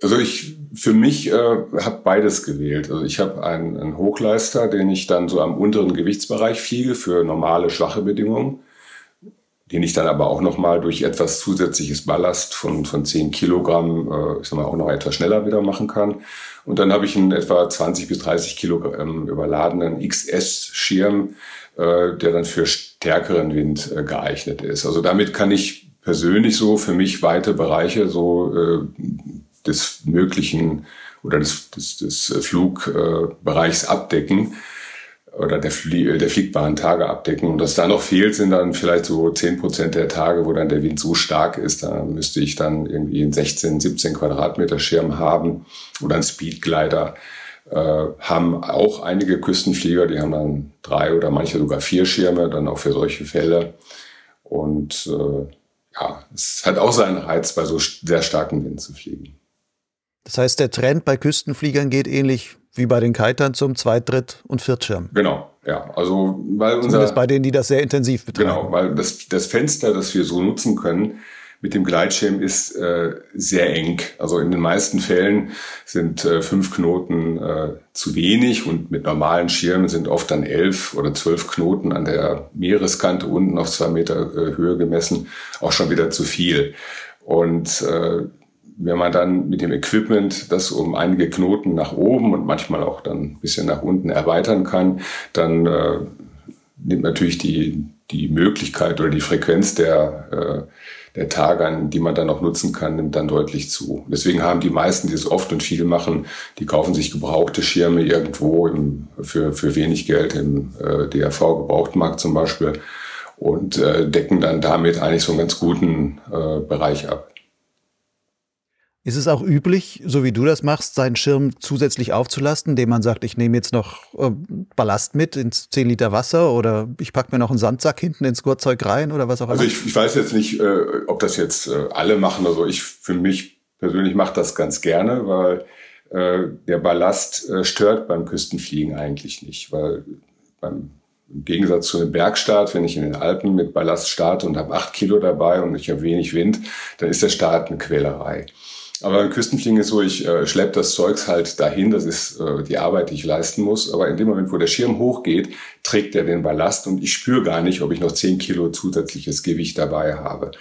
also ich für mich äh, habe beides gewählt. Also ich habe einen, einen Hochleister, den ich dann so am unteren Gewichtsbereich fliege für normale schwache Bedingungen den ich dann aber auch nochmal durch etwas zusätzliches Ballast von, von 10 Kilogramm, äh, ich sag mal, auch noch etwas schneller wieder machen kann. Und dann habe ich einen etwa 20 bis 30 Kilogramm überladenen XS-Schirm, äh, der dann für stärkeren Wind äh, geeignet ist. Also damit kann ich persönlich so für mich weite Bereiche so äh, des möglichen oder des, des, des Flugbereichs abdecken oder der, Flie der fliegbaren Tage abdecken. Und was da noch fehlt, sind dann vielleicht so zehn Prozent der Tage, wo dann der Wind so stark ist. Da müsste ich dann irgendwie einen 16, 17 Quadratmeter Schirm haben oder einen Speedglider. Äh, haben auch einige Küstenflieger, die haben dann drei oder manche sogar vier Schirme, dann auch für solche Fälle. Und äh, ja, es hat auch seinen Reiz, bei so sehr starkem Wind zu fliegen. Das heißt, der Trend bei Küstenfliegern geht ähnlich wie bei den Kitern zum Zweit-, Dritt- und Viertschirm. Genau, ja. Also, weil unser. Zumindest bei denen, die das sehr intensiv betreiben. Genau, weil das, das Fenster, das wir so nutzen können, mit dem Gleitschirm ist äh, sehr eng. Also in den meisten Fällen sind äh, fünf Knoten äh, zu wenig und mit normalen Schirmen sind oft dann elf oder zwölf Knoten an der Meereskante unten auf zwei Meter äh, Höhe gemessen auch schon wieder zu viel. Und äh, wenn man dann mit dem Equipment das um einige Knoten nach oben und manchmal auch dann ein bisschen nach unten erweitern kann, dann äh, nimmt natürlich die, die Möglichkeit oder die Frequenz der, äh, der Tage, an die man dann auch nutzen kann, nimmt dann deutlich zu. Deswegen haben die meisten, die es oft und viel machen, die kaufen sich gebrauchte Schirme irgendwo im, für, für wenig Geld im äh, DRV-Gebrauchtmarkt zum Beispiel und äh, decken dann damit eigentlich so einen ganz guten äh, Bereich ab. Ist es auch üblich, so wie du das machst, seinen Schirm zusätzlich aufzulasten, indem man sagt, ich nehme jetzt noch äh, Ballast mit ins 10 Liter Wasser oder ich packe mir noch einen Sandsack hinten ins Gurtzeug rein oder was auch also immer? Also ich, ich weiß jetzt nicht, äh, ob das jetzt äh, alle machen. Also ich für mich persönlich mache das ganz gerne, weil der Ballast stört beim Küstenfliegen eigentlich nicht, weil beim im Gegensatz zu einem Bergstart, wenn ich in den Alpen mit Ballast starte und habe acht Kilo dabei und ich habe wenig Wind, dann ist der Start eine Quälerei. Aber beim Küstenfliegen ist so, ich äh, schleppe das Zeugs halt dahin, das ist äh, die Arbeit, die ich leisten muss. Aber in dem Moment, wo der Schirm hochgeht, trägt er den Ballast und ich spüre gar nicht, ob ich noch 10 Kilo zusätzliches Gewicht dabei habe.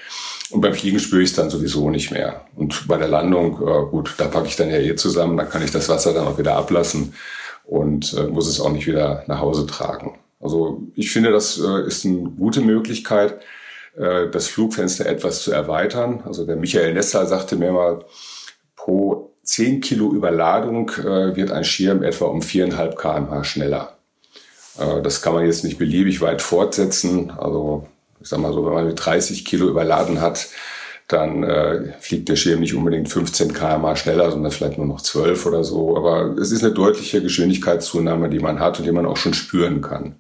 Und beim Fliegen spüre ich es dann sowieso nicht mehr. Und bei der Landung, äh, gut, da packe ich dann ja eh zusammen, dann kann ich das Wasser dann auch wieder ablassen und äh, muss es auch nicht wieder nach Hause tragen. Also ich finde, das äh, ist eine gute Möglichkeit, äh, das Flugfenster etwas zu erweitern. Also der Michael Nessler sagte mir mal, pro 10 Kilo Überladung äh, wird ein Schirm etwa um 4,5 kmh schneller. Äh, das kann man jetzt nicht beliebig weit fortsetzen. Also ich sag mal so, wenn man mit 30 Kilo überladen hat, dann äh, fliegt der Schirm nicht unbedingt 15 km schneller, sondern vielleicht nur noch 12 oder so. Aber es ist eine deutliche Geschwindigkeitszunahme, die man hat und die man auch schon spüren kann.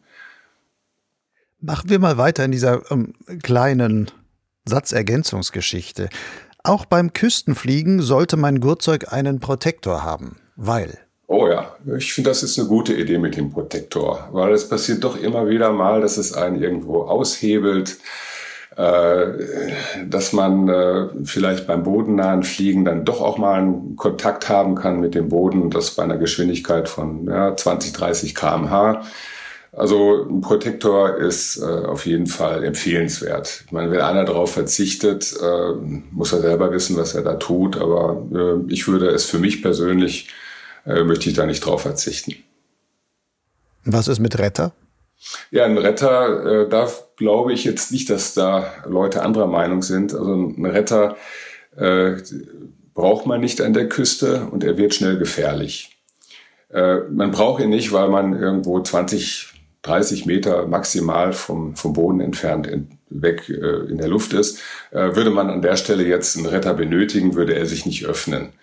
Machen wir mal weiter in dieser ähm, kleinen Satzergänzungsgeschichte. Auch beim Küstenfliegen sollte mein Gurtzeug einen Protektor haben, weil. Oh ja, ich finde, das ist eine gute Idee mit dem Protektor, weil es passiert doch immer wieder mal, dass es einen irgendwo aushebelt äh, dass man äh, vielleicht beim bodennahen Fliegen dann doch auch mal einen Kontakt haben kann mit dem Boden, das bei einer Geschwindigkeit von ja, 20, 30 kmh. Also ein Protektor ist äh, auf jeden Fall empfehlenswert. Ich meine, wenn einer darauf verzichtet, äh, muss er selber wissen, was er da tut. Aber äh, ich würde es für mich persönlich, äh, möchte ich da nicht drauf verzichten. Was ist mit Retter? Ja, ein Retter, äh, da glaube ich jetzt nicht, dass da Leute anderer Meinung sind. Also ein Retter äh, braucht man nicht an der Küste und er wird schnell gefährlich. Äh, man braucht ihn nicht, weil man irgendwo 20, 30 Meter maximal vom, vom Boden entfernt in, weg äh, in der Luft ist. Äh, würde man an der Stelle jetzt einen Retter benötigen, würde er sich nicht öffnen.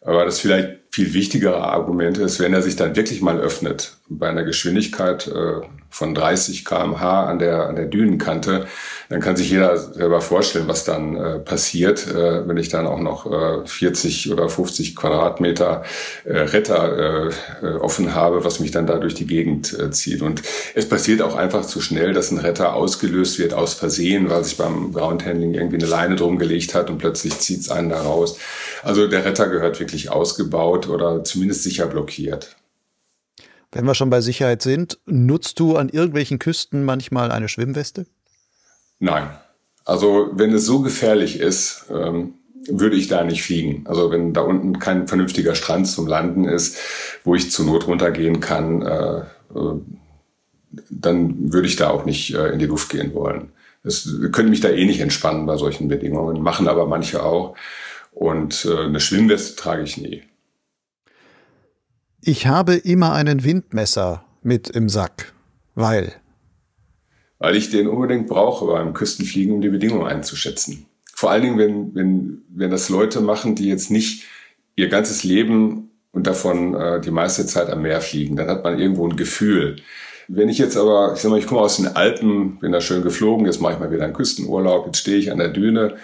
Aber das vielleicht viel wichtigere Argument ist, wenn er sich dann wirklich mal öffnet, bei einer Geschwindigkeit äh, von 30 kmh an der, an der Dünenkante, dann kann sich jeder selber vorstellen, was dann äh, passiert, äh, wenn ich dann auch noch äh, 40 oder 50 Quadratmeter äh, Retter äh, äh, offen habe, was mich dann da durch die Gegend äh, zieht. Und es passiert auch einfach zu schnell, dass ein Retter ausgelöst wird aus Versehen, weil sich beim Groundhandling irgendwie eine Leine drum gelegt hat und plötzlich zieht es einen da raus. Also der Retter gehört wirklich ausgebaut oder zumindest sicher blockiert. Wenn wir schon bei Sicherheit sind, nutzt du an irgendwelchen Küsten manchmal eine Schwimmweste? Nein. Also wenn es so gefährlich ist, ähm, würde ich da nicht fliegen. Also wenn da unten kein vernünftiger Strand zum Landen ist, wo ich zur Not runtergehen kann, äh, äh, dann würde ich da auch nicht äh, in die Luft gehen wollen. Das könnte mich da eh nicht entspannen bei solchen Bedingungen, machen aber manche auch. Und äh, eine Schwimmweste trage ich nie. Ich habe immer einen Windmesser mit im Sack, weil. Weil ich den unbedingt brauche beim Küstenfliegen, um die Bedingungen einzuschätzen. Vor allen Dingen, wenn, wenn, wenn das Leute machen, die jetzt nicht ihr ganzes Leben und davon äh, die meiste Zeit am Meer fliegen, dann hat man irgendwo ein Gefühl. Wenn ich jetzt aber, ich sag mal, ich komme aus den Alpen, bin da schön geflogen, jetzt mache ich mal wieder einen Küstenurlaub, jetzt stehe ich an der Düne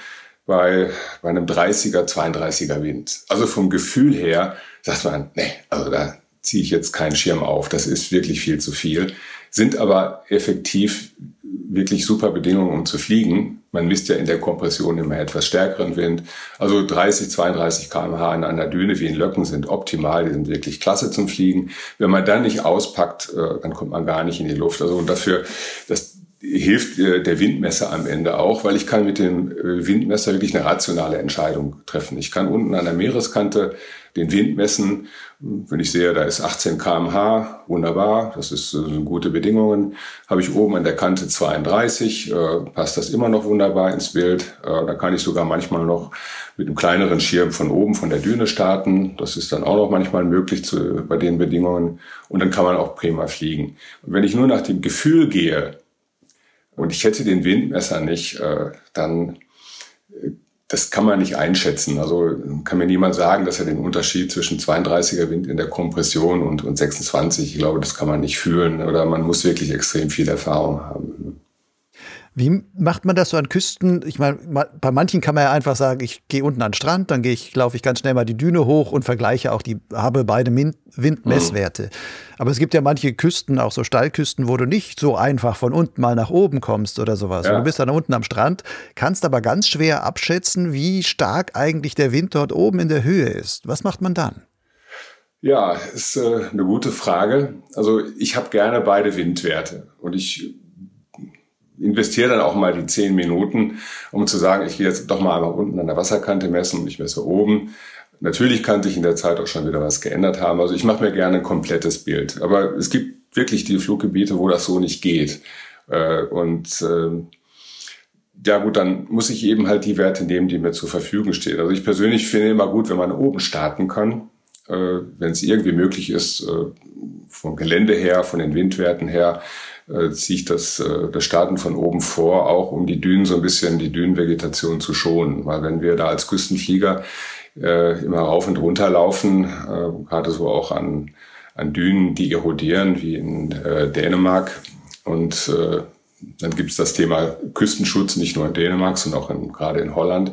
bei, bei einem 30er, 32er Wind. Also vom Gefühl her sagt man, nee, also da ziehe ich jetzt keinen Schirm auf, das ist wirklich viel zu viel. Sind aber effektiv wirklich super Bedingungen, um zu fliegen. Man misst ja in der Kompression immer etwas stärkeren Wind. Also 30, 32 kmh in einer Düne wie in Löcken sind optimal, die sind wirklich klasse zum Fliegen. Wenn man dann nicht auspackt, äh, dann kommt man gar nicht in die Luft. Also und dafür, das, hilft äh, der Windmesser am Ende auch, weil ich kann mit dem äh, Windmesser wirklich eine rationale Entscheidung treffen. Ich kann unten an der Meereskante den Wind messen. Wenn ich sehe, da ist 18 kmh, wunderbar, das ist, das sind gute Bedingungen. Habe ich oben an der Kante 32, äh, passt das immer noch wunderbar ins Bild. Äh, da kann ich sogar manchmal noch mit einem kleineren Schirm von oben von der Düne starten. Das ist dann auch noch manchmal möglich zu, bei den Bedingungen. Und dann kann man auch prima fliegen. Und wenn ich nur nach dem Gefühl gehe, und ich hätte den Windmesser nicht, äh, dann äh, das kann man nicht einschätzen. Also kann mir niemand sagen, dass er den Unterschied zwischen 32er Wind in der Kompression und, und 26, ich glaube, das kann man nicht fühlen oder man muss wirklich extrem viel Erfahrung haben. Wie macht man das so an Küsten? Ich meine, bei manchen kann man ja einfach sagen, ich gehe unten an den Strand, dann gehe ich, laufe ich ganz schnell mal die Düne hoch und vergleiche auch die, habe beide Windmesswerte. Mhm. Aber es gibt ja manche Küsten, auch so Steilküsten, wo du nicht so einfach von unten mal nach oben kommst oder sowas. Ja. Du bist dann unten am Strand, kannst aber ganz schwer abschätzen, wie stark eigentlich der Wind dort oben in der Höhe ist. Was macht man dann? Ja, ist äh, eine gute Frage. Also ich habe gerne beide Windwerte und ich investiere dann auch mal die zehn Minuten, um zu sagen, ich gehe jetzt doch mal einmal unten an der Wasserkante messen und ich messe oben. Natürlich kann sich in der Zeit auch schon wieder was geändert haben. Also ich mache mir gerne ein komplettes Bild. Aber es gibt wirklich die Fluggebiete, wo das so nicht geht. Äh, und äh, ja gut, dann muss ich eben halt die Werte nehmen, die mir zur Verfügung stehen. Also ich persönlich finde immer gut, wenn man oben starten kann, äh, wenn es irgendwie möglich ist, äh, vom Gelände her, von den Windwerten her, äh, ziehe ich das, äh, das Starten von oben vor, auch um die Dünen so ein bisschen, die Dünenvegetation zu schonen. Weil wenn wir da als Küstenflieger äh, immer rauf und runter laufen, äh, gerade so auch an, an Dünen, die erodieren, wie in äh, Dänemark. Und äh, dann gibt es das Thema Küstenschutz, nicht nur in Dänemark, sondern auch in, gerade in Holland.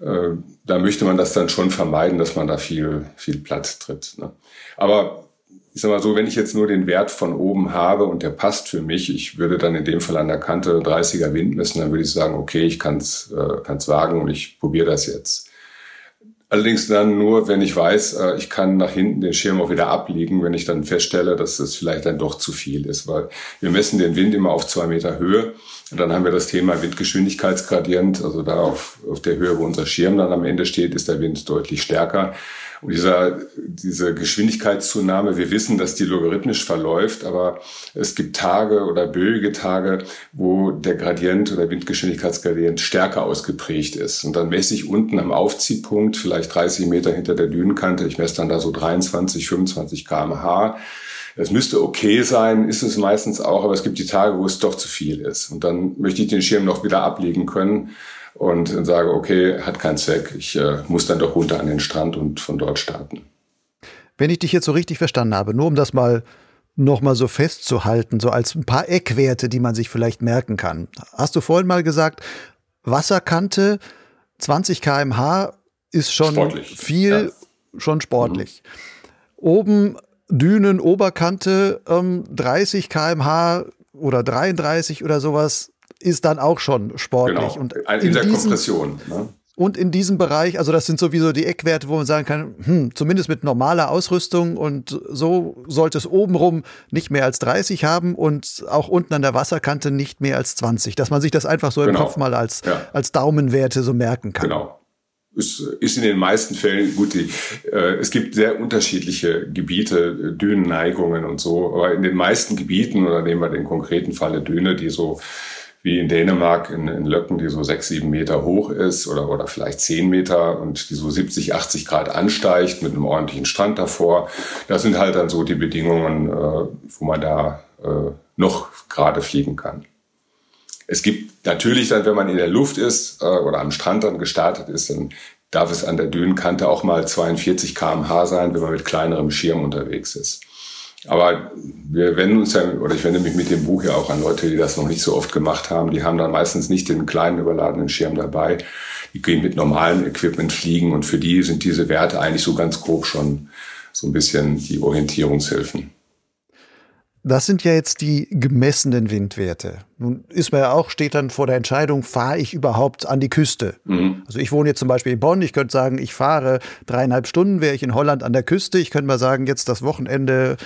Äh, da möchte man das dann schon vermeiden, dass man da viel, viel Platz tritt. Ne? Aber ich sag mal so, wenn ich jetzt nur den Wert von oben habe und der passt für mich, ich würde dann in dem Fall an der Kante 30er Wind messen, dann würde ich sagen, okay, ich kann es äh, kann's wagen und ich probiere das jetzt. Allerdings dann nur, wenn ich weiß, äh, ich kann nach hinten den Schirm auch wieder ablegen, wenn ich dann feststelle, dass das vielleicht dann doch zu viel ist, weil wir messen den Wind immer auf zwei Meter Höhe. Und dann haben wir das Thema Windgeschwindigkeitsgradient, also da auf, auf der Höhe, wo unser Schirm dann am Ende steht, ist der Wind deutlich stärker. Und dieser, diese Geschwindigkeitszunahme, wir wissen, dass die logarithmisch verläuft, aber es gibt Tage oder böige Tage, wo der Gradient oder Windgeschwindigkeitsgradient stärker ausgeprägt ist. Und dann messe ich unten am Aufziehpunkt, vielleicht 30 Meter hinter der Dünenkante, ich messe dann da so 23, 25 kmh. Es müsste okay sein, ist es meistens auch, aber es gibt die Tage, wo es doch zu viel ist. Und dann möchte ich den Schirm noch wieder ablegen können und sage, okay, hat keinen Zweck, ich äh, muss dann doch runter an den Strand und von dort starten. Wenn ich dich jetzt so richtig verstanden habe, nur um das mal noch mal so festzuhalten, so als ein paar Eckwerte, die man sich vielleicht merken kann. Hast du vorhin mal gesagt, Wasserkante 20 km/h ist schon sportlich. viel, ja. schon sportlich. Mhm. Oben Dünen, Oberkante ähm, 30 km/h oder 33 oder sowas ist dann auch schon sportlich. Genau. Und in, der Kompression. Ne? Und in diesem Bereich, also das sind sowieso die Eckwerte, wo man sagen kann, hm, zumindest mit normaler Ausrüstung und so sollte es obenrum nicht mehr als 30 haben und auch unten an der Wasserkante nicht mehr als 20, dass man sich das einfach so genau. im Kopf mal als, ja. als Daumenwerte so merken kann. Genau. Ist, ist in den meisten Fällen gut. Die, äh, es gibt sehr unterschiedliche Gebiete, Dünenneigungen und so, aber in den meisten Gebieten, oder nehmen wir den konkreten Fall der Düne, die so wie in Dänemark in, in Löcken, die so sechs, sieben Meter hoch ist oder, oder vielleicht zehn Meter und die so 70, 80 Grad ansteigt mit einem ordentlichen Strand davor. Das sind halt dann so die Bedingungen, äh, wo man da äh, noch gerade fliegen kann. Es gibt natürlich dann, wenn man in der Luft ist äh, oder am Strand dann gestartet ist, dann darf es an der Dünenkante auch mal 42 kmh sein, wenn man mit kleinerem Schirm unterwegs ist. Aber wir wenden uns ja, oder ich wende mich mit dem Buch ja auch an Leute, die das noch nicht so oft gemacht haben. Die haben dann meistens nicht den kleinen überladenen Schirm dabei. Die gehen mit normalem Equipment fliegen und für die sind diese Werte eigentlich so ganz grob schon so ein bisschen die Orientierungshilfen. Das sind ja jetzt die gemessenen Windwerte. Nun ist man ja auch, steht dann vor der Entscheidung, fahre ich überhaupt an die Küste? Mhm. Also ich wohne jetzt zum Beispiel in Bonn, ich könnte sagen, ich fahre dreieinhalb Stunden, wäre ich in Holland an der Küste. Ich könnte mal sagen, jetzt das Wochenende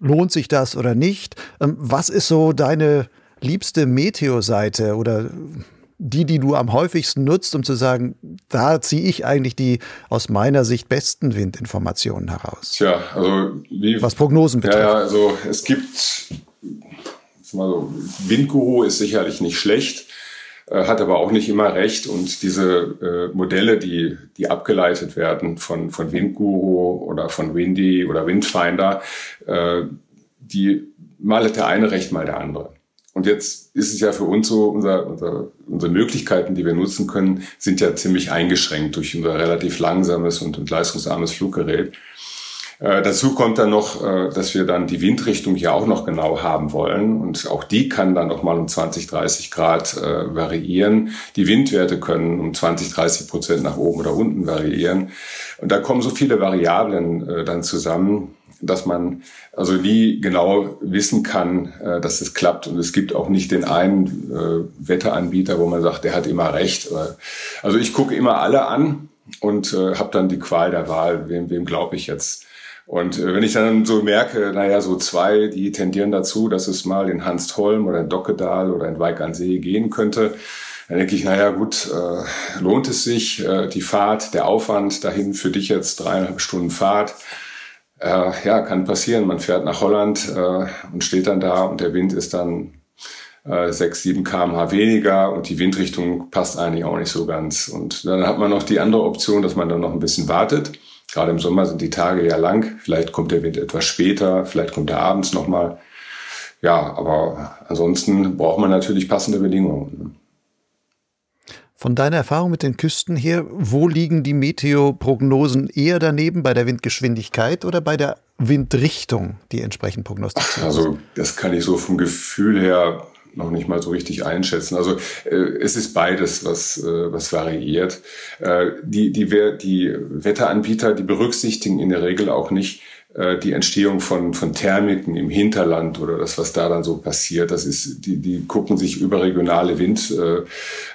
lohnt sich das oder nicht? Ähm, was ist so deine liebste Meteoseite oder die, die du am häufigsten nutzt, um zu sagen, da ziehe ich eigentlich die aus meiner Sicht besten Windinformationen heraus? Tja, also wie, was Prognosen betrifft. Ja, ja also es gibt, mal so, Windguru ist sicherlich nicht schlecht. Äh, hat aber auch nicht immer recht. Und diese äh, Modelle, die, die abgeleitet werden von, von Windguru oder von Windy oder Windfinder, äh, die mal hat der eine recht, mal der andere. Und jetzt ist es ja für uns so, unser, unser, unsere Möglichkeiten, die wir nutzen können, sind ja ziemlich eingeschränkt durch unser relativ langsames und, und leistungsarmes Fluggerät. Äh, dazu kommt dann noch, äh, dass wir dann die Windrichtung hier auch noch genau haben wollen. Und auch die kann dann noch mal um 20, 30 Grad äh, variieren. Die Windwerte können um 20, 30 Prozent nach oben oder unten variieren. Und da kommen so viele Variablen äh, dann zusammen, dass man also nie genau wissen kann, äh, dass es klappt. Und es gibt auch nicht den einen Wetteranbieter, wo man sagt, der hat immer recht. Also ich gucke immer alle an und äh, habe dann die Qual der Wahl, wem, wem glaube ich jetzt. Und äh, wenn ich dann so merke, naja, so zwei, die tendieren dazu, dass es mal in Hanstholm oder in Dockedahl oder in Weig an See gehen könnte, dann denke ich, naja gut, äh, lohnt es sich, äh, die Fahrt, der Aufwand dahin für dich jetzt dreieinhalb Stunden Fahrt. Äh, ja, kann passieren. Man fährt nach Holland äh, und steht dann da und der Wind ist dann äh, 6, 7 kmh weniger und die Windrichtung passt eigentlich auch nicht so ganz. Und dann hat man noch die andere Option, dass man dann noch ein bisschen wartet. Gerade im Sommer sind die Tage ja lang. Vielleicht kommt der Wind etwas später, vielleicht kommt er abends nochmal. Ja, aber ansonsten braucht man natürlich passende Bedingungen. Ne? Von deiner Erfahrung mit den Küsten her, wo liegen die Meteoprognosen eher daneben, bei der Windgeschwindigkeit oder bei der Windrichtung, die entsprechend prognostiziert Also das kann ich so vom Gefühl her noch nicht mal so richtig einschätzen. Also äh, es ist beides, was, äh, was variiert. Äh, die, die, die Wetteranbieter, die berücksichtigen in der Regel auch nicht äh, die Entstehung von, von Thermiken im Hinterland oder das, was da dann so passiert. Das ist, die, die gucken sich überregionale Wind, äh,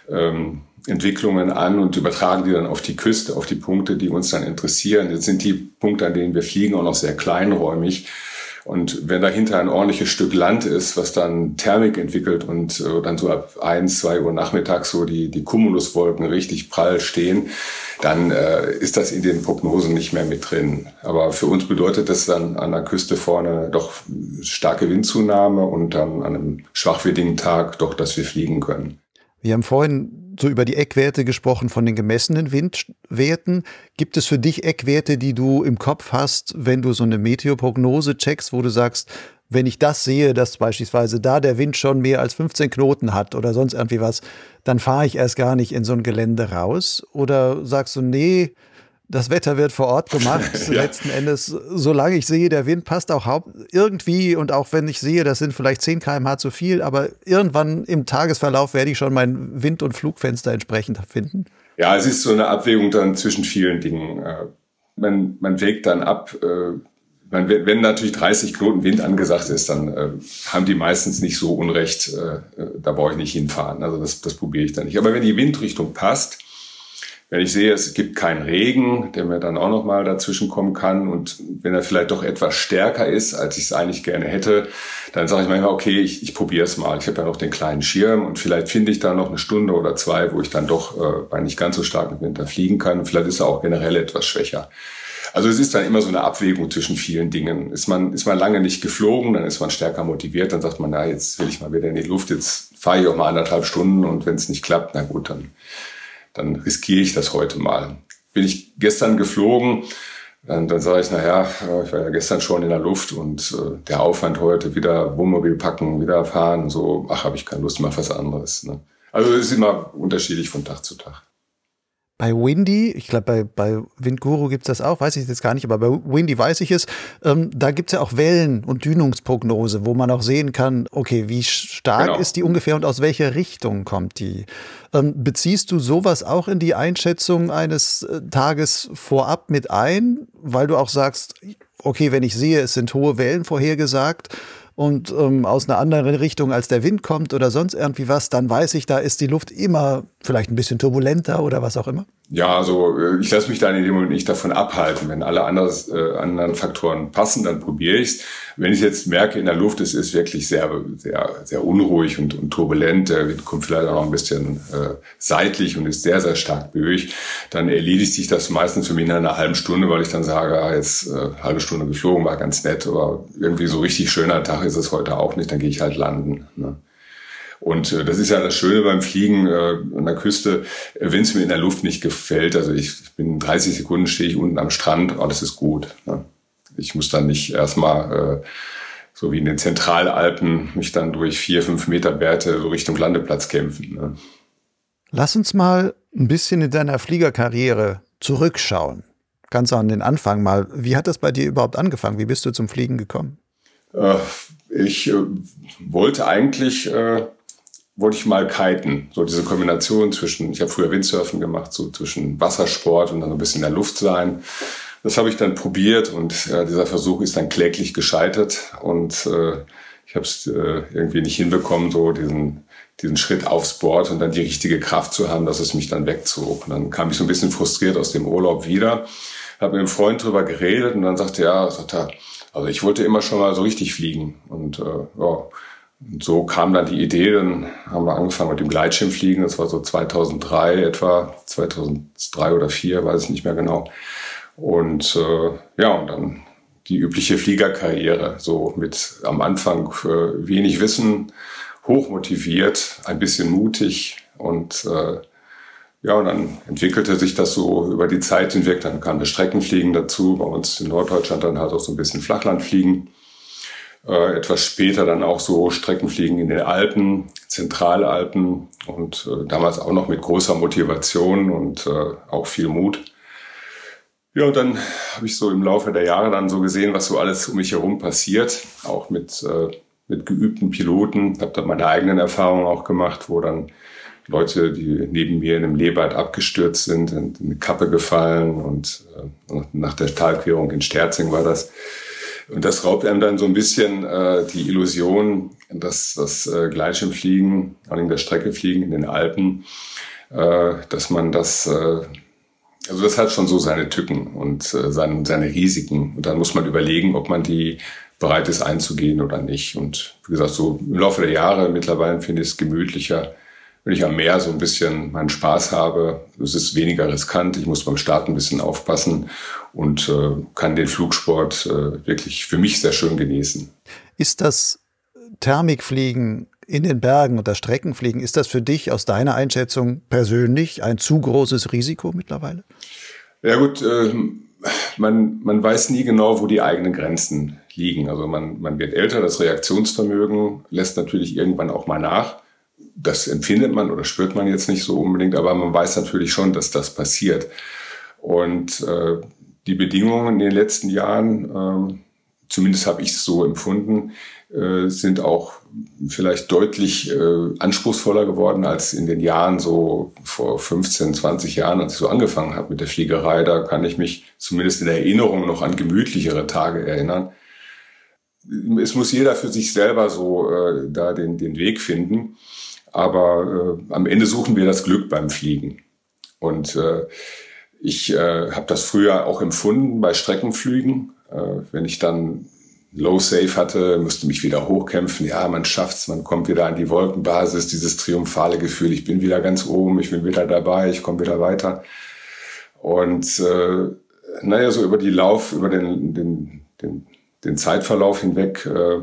ähm, an und übertragen die dann auf die Küste, auf die Punkte, die uns dann interessieren. Jetzt sind die Punkte, an denen wir fliegen, auch noch sehr kleinräumig. Und wenn dahinter ein ordentliches Stück Land ist, was dann Thermik entwickelt und äh, dann so ab eins, zwei Uhr nachmittags so die, die Cumuluswolken richtig prall stehen, dann äh, ist das in den Prognosen nicht mehr mit drin. Aber für uns bedeutet das dann an der Küste vorne doch starke Windzunahme und dann an einem schwachwindigen Tag doch, dass wir fliegen können. Wir haben vorhin so über die Eckwerte gesprochen von den gemessenen Windwerten. Gibt es für dich Eckwerte, die du im Kopf hast, wenn du so eine Meteoprognose checkst, wo du sagst, wenn ich das sehe, dass beispielsweise da der Wind schon mehr als 15 Knoten hat oder sonst irgendwie was, dann fahre ich erst gar nicht in so ein Gelände raus? Oder sagst du, nee, das Wetter wird vor Ort gemacht. ja. Letzten Endes, solange ich sehe, der Wind passt auch irgendwie und auch wenn ich sehe, das sind vielleicht 10 km/h zu viel, aber irgendwann im Tagesverlauf werde ich schon mein Wind- und Flugfenster entsprechend finden. Ja, es ist so eine Abwägung dann zwischen vielen Dingen. Äh, man, man wägt dann ab, äh, wenn natürlich 30 Knoten Wind angesagt ist, dann äh, haben die meistens nicht so Unrecht, da brauche ich nicht hinfahren. Also das, das probiere ich dann nicht. Aber wenn die Windrichtung passt, wenn ich sehe, es gibt keinen Regen, der mir dann auch noch mal dazwischen kommen kann und wenn er vielleicht doch etwas stärker ist, als ich es eigentlich gerne hätte, dann sage ich manchmal, okay, ich, ich probiere es mal. Ich habe ja noch den kleinen Schirm und vielleicht finde ich da noch eine Stunde oder zwei, wo ich dann doch äh, bei nicht ganz so starkem Winter fliegen kann und vielleicht ist er auch generell etwas schwächer. Also es ist dann immer so eine Abwägung zwischen vielen Dingen. Ist man, ist man lange nicht geflogen, dann ist man stärker motiviert, dann sagt man, na, jetzt will ich mal wieder in die Luft, jetzt fahre ich auch mal anderthalb Stunden und wenn es nicht klappt, na gut, dann dann riskiere ich das heute mal. Bin ich gestern geflogen, dann, dann sage ich, naja, ich war ja gestern schon in der Luft und äh, der Aufwand heute wieder Wohnmobil packen, wieder fahren, so, ach, habe ich keine Lust, mach was anderes. Ne? Also es ist immer unterschiedlich von Tag zu Tag. Bei Windy, ich glaube, bei, bei Windguru gibt es das auch, weiß ich jetzt gar nicht, aber bei Windy weiß ich es. Ähm, da gibt es ja auch Wellen- und Dünungsprognose, wo man auch sehen kann, okay, wie stark genau. ist die ungefähr und aus welcher Richtung kommt die. Ähm, beziehst du sowas auch in die Einschätzung eines äh, Tages vorab mit ein, weil du auch sagst, okay, wenn ich sehe, es sind hohe Wellen vorhergesagt, und ähm, aus einer anderen Richtung als der Wind kommt oder sonst irgendwie was, dann weiß ich, da ist die Luft immer vielleicht ein bisschen turbulenter oder was auch immer? Ja, also äh, ich lasse mich dann in dem Moment nicht davon abhalten. Wenn alle anders, äh, anderen Faktoren passen, dann probiere ich es. Wenn ich jetzt merke, in der Luft es ist wirklich sehr, sehr, sehr unruhig und, und turbulent, der Wind kommt vielleicht auch noch ein bisschen äh, seitlich und ist sehr, sehr stark böig, dann erledigt sich das meistens für mich in einer halben Stunde, weil ich dann sage, ah, jetzt äh, halbe Stunde geflogen, war ganz nett, aber irgendwie so richtig schöner Tag ist es heute auch nicht, dann gehe ich halt landen. Ne? Und äh, das ist ja das Schöne beim Fliegen äh, an der Küste, äh, wenn es mir in der Luft nicht gefällt. Also ich, ich bin 30 Sekunden stehe ich unten am Strand, alles ist gut. Ne? Ich muss dann nicht erstmal äh, so wie in den Zentralalpen mich dann durch vier, fünf Meter Bärte so Richtung Landeplatz kämpfen. Ne? Lass uns mal ein bisschen in deiner Fliegerkarriere zurückschauen. Ganz an den Anfang mal. Wie hat das bei dir überhaupt angefangen? Wie bist du zum Fliegen gekommen? Äh, ich äh, wollte eigentlich äh, wollte ich mal kiten. So diese Kombination zwischen, ich habe früher Windsurfen gemacht, so zwischen Wassersport und dann ein bisschen in der Luft sein. Das habe ich dann probiert und ja, dieser Versuch ist dann kläglich gescheitert und äh, ich habe es äh, irgendwie nicht hinbekommen, so diesen, diesen Schritt aufs Board und dann die richtige Kraft zu haben, dass es mich dann wegzog. Und dann kam ich so ein bisschen frustriert aus dem Urlaub wieder, habe mit einem Freund drüber geredet und dann sagte er, sagt er, also ich wollte immer schon mal so richtig fliegen und äh, ja, und so kam dann die Idee, dann haben wir angefangen mit dem Gleitschirmfliegen, das war so 2003 etwa, 2003 oder 2004, weiß ich nicht mehr genau. Und äh, ja, und dann die übliche Fliegerkarriere, so mit am Anfang äh, wenig Wissen hochmotiviert, ein bisschen mutig und äh, ja, und dann entwickelte sich das so über die Zeit hinweg. Dann kam das Streckenfliegen dazu, bei uns in Norddeutschland dann halt auch so ein bisschen Flachlandfliegen. Äh, etwas später dann auch so Streckenfliegen in den Alpen, Zentralalpen und äh, damals auch noch mit großer Motivation und äh, auch viel Mut. Ja, und dann habe ich so im Laufe der Jahre dann so gesehen, was so alles um mich herum passiert, auch mit, äh, mit geübten Piloten. Habe dann meine eigenen Erfahrungen auch gemacht, wo dann Leute, die neben mir in einem Lehbad abgestürzt sind, in eine Kappe gefallen und äh, nach der Talquerung in Sterzing war das. Und das raubt einem dann so ein bisschen äh, die Illusion, dass das äh, Gleitschirmfliegen, allem der Streckefliegen in den Alpen, äh, dass man das, äh, also das hat schon so seine Tücken und äh, seine, seine Risiken. Und dann muss man überlegen, ob man die bereit ist einzugehen oder nicht. Und wie gesagt, so im Laufe der Jahre mittlerweile finde ich es gemütlicher, wenn ich am Meer so ein bisschen meinen Spaß habe. Es ist weniger riskant, ich muss beim Start ein bisschen aufpassen und äh, kann den Flugsport äh, wirklich für mich sehr schön genießen. Ist das Thermikfliegen in den Bergen oder Streckenfliegen, ist das für dich aus deiner Einschätzung persönlich ein zu großes Risiko mittlerweile? Ja gut, äh, man, man weiß nie genau, wo die eigenen Grenzen liegen. Also man, man wird älter, das Reaktionsvermögen lässt natürlich irgendwann auch mal nach das empfindet man oder spürt man jetzt nicht so unbedingt, aber man weiß natürlich schon, dass das passiert. Und äh, die Bedingungen in den letzten Jahren, äh, zumindest habe ich es so empfunden, äh, sind auch vielleicht deutlich äh, anspruchsvoller geworden als in den Jahren so vor 15, 20 Jahren, als ich so angefangen habe mit der Fliegerei. Da kann ich mich zumindest in Erinnerung noch an gemütlichere Tage erinnern. Es muss jeder für sich selber so äh, da den, den Weg finden. Aber äh, am Ende suchen wir das Glück beim Fliegen. Und äh, ich äh, habe das früher auch empfunden bei Streckenflügen. Äh, wenn ich dann Low Safe hatte, musste mich wieder hochkämpfen. Ja, man schafft's, man kommt wieder an die Wolkenbasis, dieses triumphale Gefühl, ich bin wieder ganz oben, ich bin wieder dabei, ich komme wieder weiter. Und äh, naja, so über die Lauf, über den, den, den, den Zeitverlauf hinweg äh,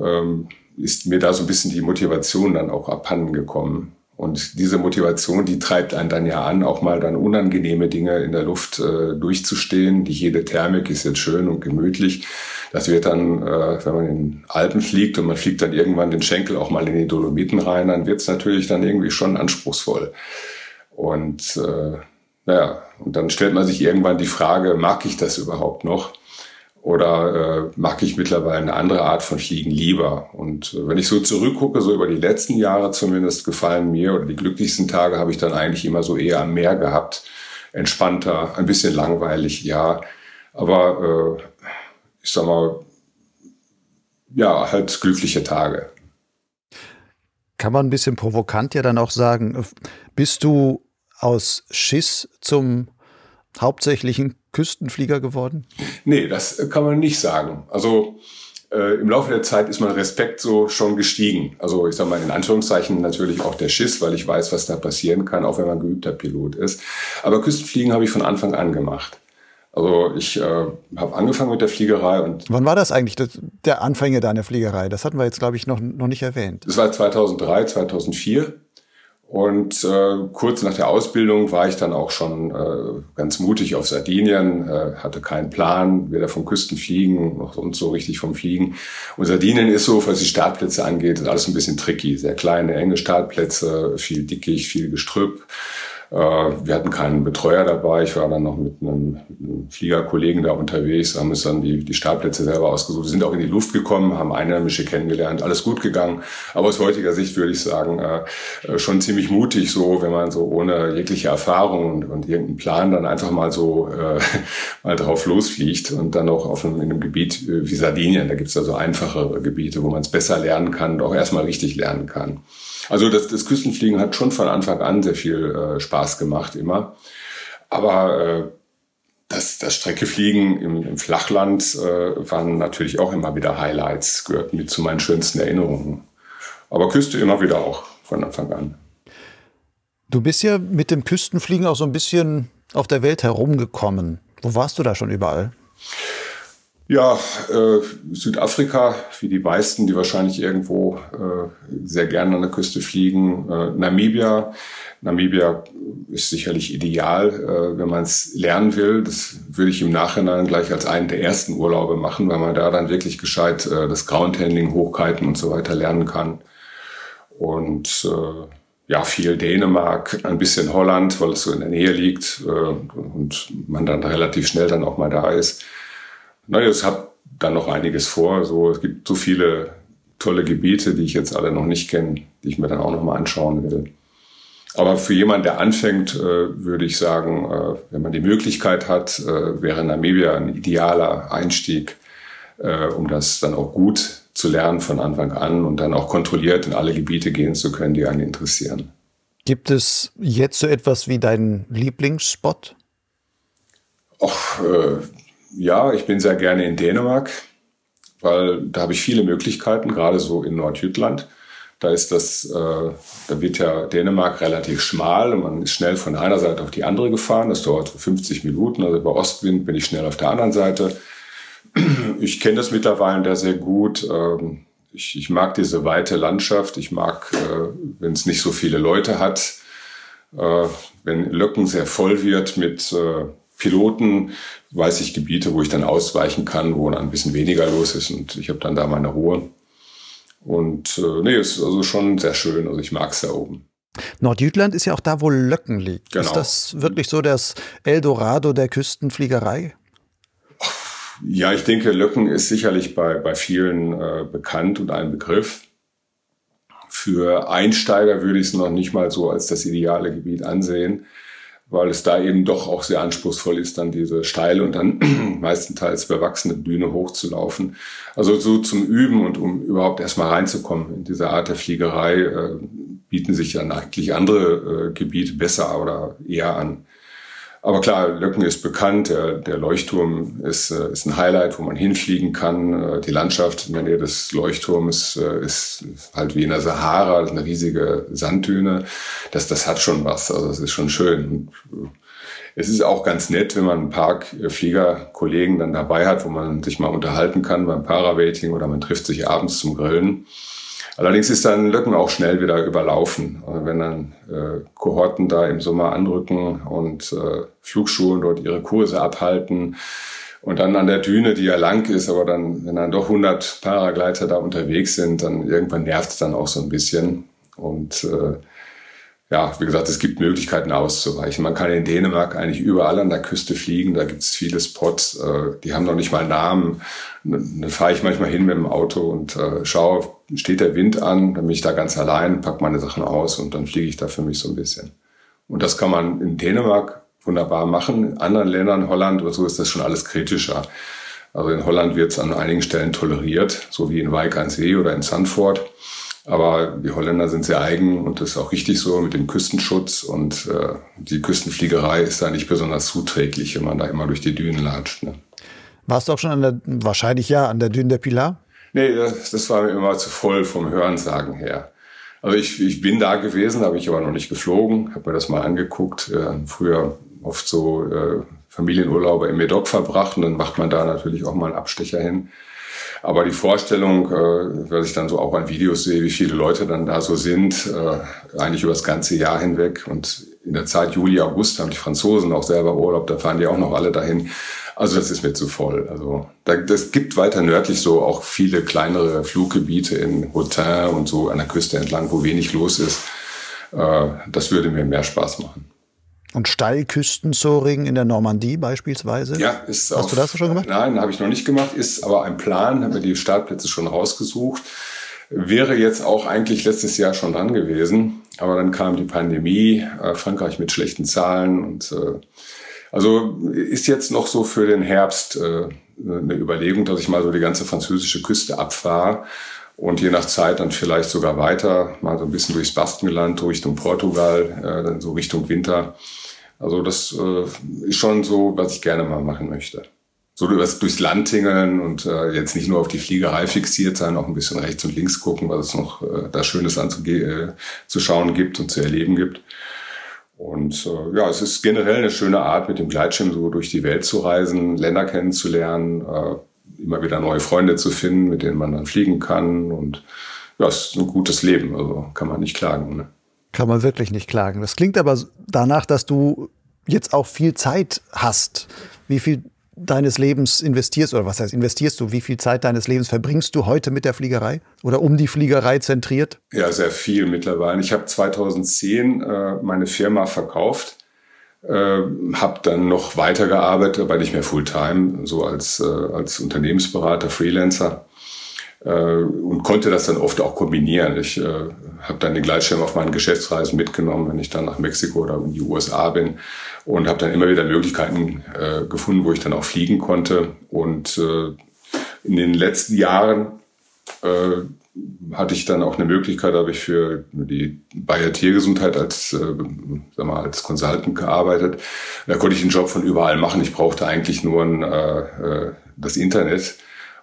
ähm, ist mir da so ein bisschen die Motivation dann auch abhanden gekommen. Und diese Motivation, die treibt einen dann ja an, auch mal dann unangenehme Dinge in der Luft äh, durchzustehen. Die jede Thermik ist jetzt schön und gemütlich. Das wird dann, äh, wenn man in Alpen fliegt und man fliegt dann irgendwann den Schenkel auch mal in die Dolomiten rein, dann wird es natürlich dann irgendwie schon anspruchsvoll. Und äh, naja, und dann stellt man sich irgendwann die Frage, mag ich das überhaupt noch? Oder äh, mag ich mittlerweile eine andere Art von Fliegen lieber? Und äh, wenn ich so zurückgucke, so über die letzten Jahre zumindest, gefallen mir oder die glücklichsten Tage habe ich dann eigentlich immer so eher am Meer gehabt. Entspannter, ein bisschen langweilig, ja. Aber äh, ich sag mal, ja, halt glückliche Tage. Kann man ein bisschen provokant ja dann auch sagen, bist du aus Schiss zum hauptsächlichen Küstenflieger geworden? Nee, das kann man nicht sagen. Also äh, im Laufe der Zeit ist mein Respekt so schon gestiegen. Also ich sage mal in Anführungszeichen natürlich auch der Schiss, weil ich weiß, was da passieren kann, auch wenn man geübter Pilot ist. Aber Küstenfliegen habe ich von Anfang an gemacht. Also ich äh, habe angefangen mit der Fliegerei und wann war das eigentlich das, der Anfänge deiner Fliegerei? Das hatten wir jetzt glaube ich noch noch nicht erwähnt. Das war 2003, 2004. Und äh, kurz nach der Ausbildung war ich dann auch schon äh, ganz mutig auf Sardinien, äh, hatte keinen Plan, weder vom Küstenfliegen noch sonst so richtig vom Fliegen. Und Sardinien ist so, was die Startplätze angeht, ist alles ein bisschen tricky. Sehr kleine, enge Startplätze, viel Dickicht, viel Gestrüpp. Äh, wir hatten keinen Betreuer dabei. Ich war dann noch mit einem, Fliegerkollegen da unterwegs, haben uns dann die, die Startplätze selber ausgesucht. Wir sind auch in die Luft gekommen, haben Einheimische kennengelernt, alles gut gegangen. Aber aus heutiger Sicht würde ich sagen, äh, äh, schon ziemlich mutig, so wenn man so ohne jegliche Erfahrung und, und irgendeinen Plan dann einfach mal so äh, mal drauf losfliegt und dann auch auf einem, in einem Gebiet wie Sardinien, da gibt es also einfachere Gebiete, wo man es besser lernen kann und auch erstmal richtig lernen kann. Also das, das Küstenfliegen hat schon von Anfang an sehr viel äh, Spaß gemacht immer. Aber äh, das, das Streckefliegen im, im Flachland äh, waren natürlich auch immer wieder Highlights, gehörten mit zu meinen schönsten Erinnerungen. Aber Küste immer wieder auch von Anfang an. Du bist ja mit dem Küstenfliegen auch so ein bisschen auf der Welt herumgekommen. Wo warst du da schon überall? Ja, äh, Südafrika, wie die meisten, die wahrscheinlich irgendwo äh, sehr gerne an der Küste fliegen. Äh, Namibia. Namibia ist sicherlich ideal, äh, wenn man es lernen will. Das würde ich im Nachhinein gleich als einen der ersten Urlaube machen, weil man da dann wirklich gescheit äh, das Groundhandling, Hochkiten und so weiter lernen kann. Und äh, ja, viel Dänemark, ein bisschen Holland, weil es so in der Nähe liegt äh, und man dann relativ schnell dann auch mal da ist. Naja, es hat dann noch einiges vor. So, es gibt so viele tolle Gebiete, die ich jetzt alle noch nicht kenne, die ich mir dann auch noch mal anschauen will. Aber für jemanden, der anfängt, äh, würde ich sagen, äh, wenn man die Möglichkeit hat, äh, wäre Namibia ein idealer Einstieg, um das dann auch gut zu lernen von Anfang an und dann auch kontrolliert in alle Gebiete gehen zu können, die einen interessieren. Gibt es jetzt so etwas wie deinen Lieblingsspot? Och, äh, ja, ich bin sehr gerne in Dänemark, weil da habe ich viele Möglichkeiten, gerade so in Nordjütland. Da ist das, äh, da wird ja Dänemark relativ schmal und man ist schnell von einer Seite auf die andere gefahren. Das dauert 50 Minuten. Also bei Ostwind bin ich schnell auf der anderen Seite. Ich kenne das mittlerweile da sehr gut. Ähm, ich, ich, mag diese weite Landschaft. Ich mag, äh, wenn es nicht so viele Leute hat. Äh, wenn Löcken sehr voll wird mit äh, Piloten, weiß ich Gebiete, wo ich dann ausweichen kann, wo dann ein bisschen weniger los ist und ich habe dann da meine Ruhe. Und äh, nee, ist also schon sehr schön. Also ich mag es da oben. Nordjütland ist ja auch da, wo Löcken liegt. Genau. Ist das wirklich so das Eldorado der Küstenfliegerei? Ja, ich denke, Löcken ist sicherlich bei, bei vielen äh, bekannt und ein Begriff. Für Einsteiger würde ich es noch nicht mal so als das ideale Gebiet ansehen weil es da eben doch auch sehr anspruchsvoll ist, dann diese steile und dann meistenteils bewachsene Düne hochzulaufen. Also so zum Üben und um überhaupt erstmal reinzukommen in diese Art der Fliegerei, äh, bieten sich dann eigentlich andere äh, Gebiete besser oder eher an. Aber klar, Löcken ist bekannt, der, der Leuchtturm ist, äh, ist ein Highlight, wo man hinfliegen kann. Äh, die Landschaft in der Nähe des Leuchtturms äh, ist halt wie in der Sahara, eine riesige Sanddüne. Das, das hat schon was, also das ist schon schön. Es ist auch ganz nett, wenn man ein paar Fliegerkollegen dann dabei hat, wo man sich mal unterhalten kann beim Parabating oder man trifft sich abends zum Grillen. Allerdings ist dann Löcken auch schnell wieder überlaufen. Also wenn dann äh, Kohorten da im Sommer anrücken und äh, Flugschulen dort ihre Kurse abhalten und dann an der Düne, die ja lang ist, aber dann, wenn dann doch 100 Paragleiter da unterwegs sind, dann irgendwann nervt es dann auch so ein bisschen. Und äh, ja, wie gesagt, es gibt Möglichkeiten auszuweichen. Man kann in Dänemark eigentlich überall an der Küste fliegen. Da gibt es viele Spots, äh, die haben noch nicht mal Namen. Dann fahre ich manchmal hin mit dem Auto und äh, schaue, steht der Wind an, dann bin ich da ganz allein, pack meine Sachen aus und dann fliege ich da für mich so ein bisschen. Und das kann man in Dänemark wunderbar machen. In anderen Ländern, Holland oder so, ist das schon alles kritischer. Also in Holland wird es an einigen Stellen toleriert, so wie in Wijk aan Zee oder in Sandford. Aber die Holländer sind sehr eigen und das ist auch richtig so mit dem Küstenschutz und äh, die Küstenfliegerei ist da nicht besonders zuträglich, wenn man da immer durch die Dünen latscht. Ne? Warst du auch schon an der, wahrscheinlich ja, an der Düne der Pilar? Nee, das, das war mir immer zu voll vom Hörensagen her. Also ich, ich bin da gewesen, habe ich aber noch nicht geflogen, habe mir das mal angeguckt. Äh, früher oft so äh, Familienurlaube im Medoc verbracht und dann macht man da natürlich auch mal einen Abstecher hin. Aber die Vorstellung, äh, weil ich dann so auch an Videos sehe, wie viele Leute dann da so sind, äh, eigentlich über das ganze Jahr hinweg. Und in der Zeit Juli, August haben die Franzosen auch selber Urlaub, da fahren die auch noch alle dahin. Also das ist mir zu voll. Also da, das gibt weiter nördlich so auch viele kleinere Fluggebiete in Hotin und so an der Küste entlang, wo wenig los ist. Äh, das würde mir mehr Spaß machen. Und Steilküstensoaring in der Normandie beispielsweise? Ja, ist Hast auch, du das schon gemacht? Nein, habe ich noch nicht gemacht, ist aber ein Plan, haben wir die Startplätze schon rausgesucht. Wäre jetzt auch eigentlich letztes Jahr schon dran gewesen, aber dann kam die Pandemie, äh, Frankreich mit schlechten Zahlen und äh, also ist jetzt noch so für den Herbst äh, eine Überlegung, dass ich mal so die ganze französische Küste abfahre und je nach Zeit dann vielleicht sogar weiter, mal so ein bisschen durchs Baskenland, Richtung Portugal, äh, dann so Richtung Winter. Also das äh, ist schon so, was ich gerne mal machen möchte. So durchs Land tingeln und äh, jetzt nicht nur auf die Fliegerei fixiert sein, auch ein bisschen rechts und links gucken, was es noch äh, da Schönes anzugehen, äh, zu schauen gibt und zu erleben gibt. Und äh, ja, es ist generell eine schöne Art, mit dem Gleitschirm so durch die Welt zu reisen, Länder kennenzulernen, äh, immer wieder neue Freunde zu finden, mit denen man dann fliegen kann. Und ja, es ist ein gutes Leben, also kann man nicht klagen. Ne? Kann man wirklich nicht klagen. Das klingt aber danach, dass du jetzt auch viel Zeit hast. Wie viel deines Lebens investierst oder was heißt investierst du? Wie viel Zeit deines Lebens verbringst du heute mit der Fliegerei oder um die Fliegerei zentriert? Ja, sehr viel mittlerweile. Ich habe 2010 äh, meine Firma verkauft, äh, habe dann noch weitergearbeitet, aber nicht mehr Fulltime, so als, äh, als Unternehmensberater, Freelancer äh, und konnte das dann oft auch kombinieren. Ich äh, habe dann den Gleitschirm auf meinen Geschäftsreisen mitgenommen, wenn ich dann nach Mexiko oder in die USA bin und habe dann immer wieder Möglichkeiten äh, gefunden, wo ich dann auch fliegen konnte. Und äh, in den letzten Jahren äh, hatte ich dann auch eine Möglichkeit, habe ich für die Bayer Tiergesundheit als, äh, sag mal, als Consultant gearbeitet. Da konnte ich den Job von überall machen. Ich brauchte eigentlich nur ein, äh, äh das Internet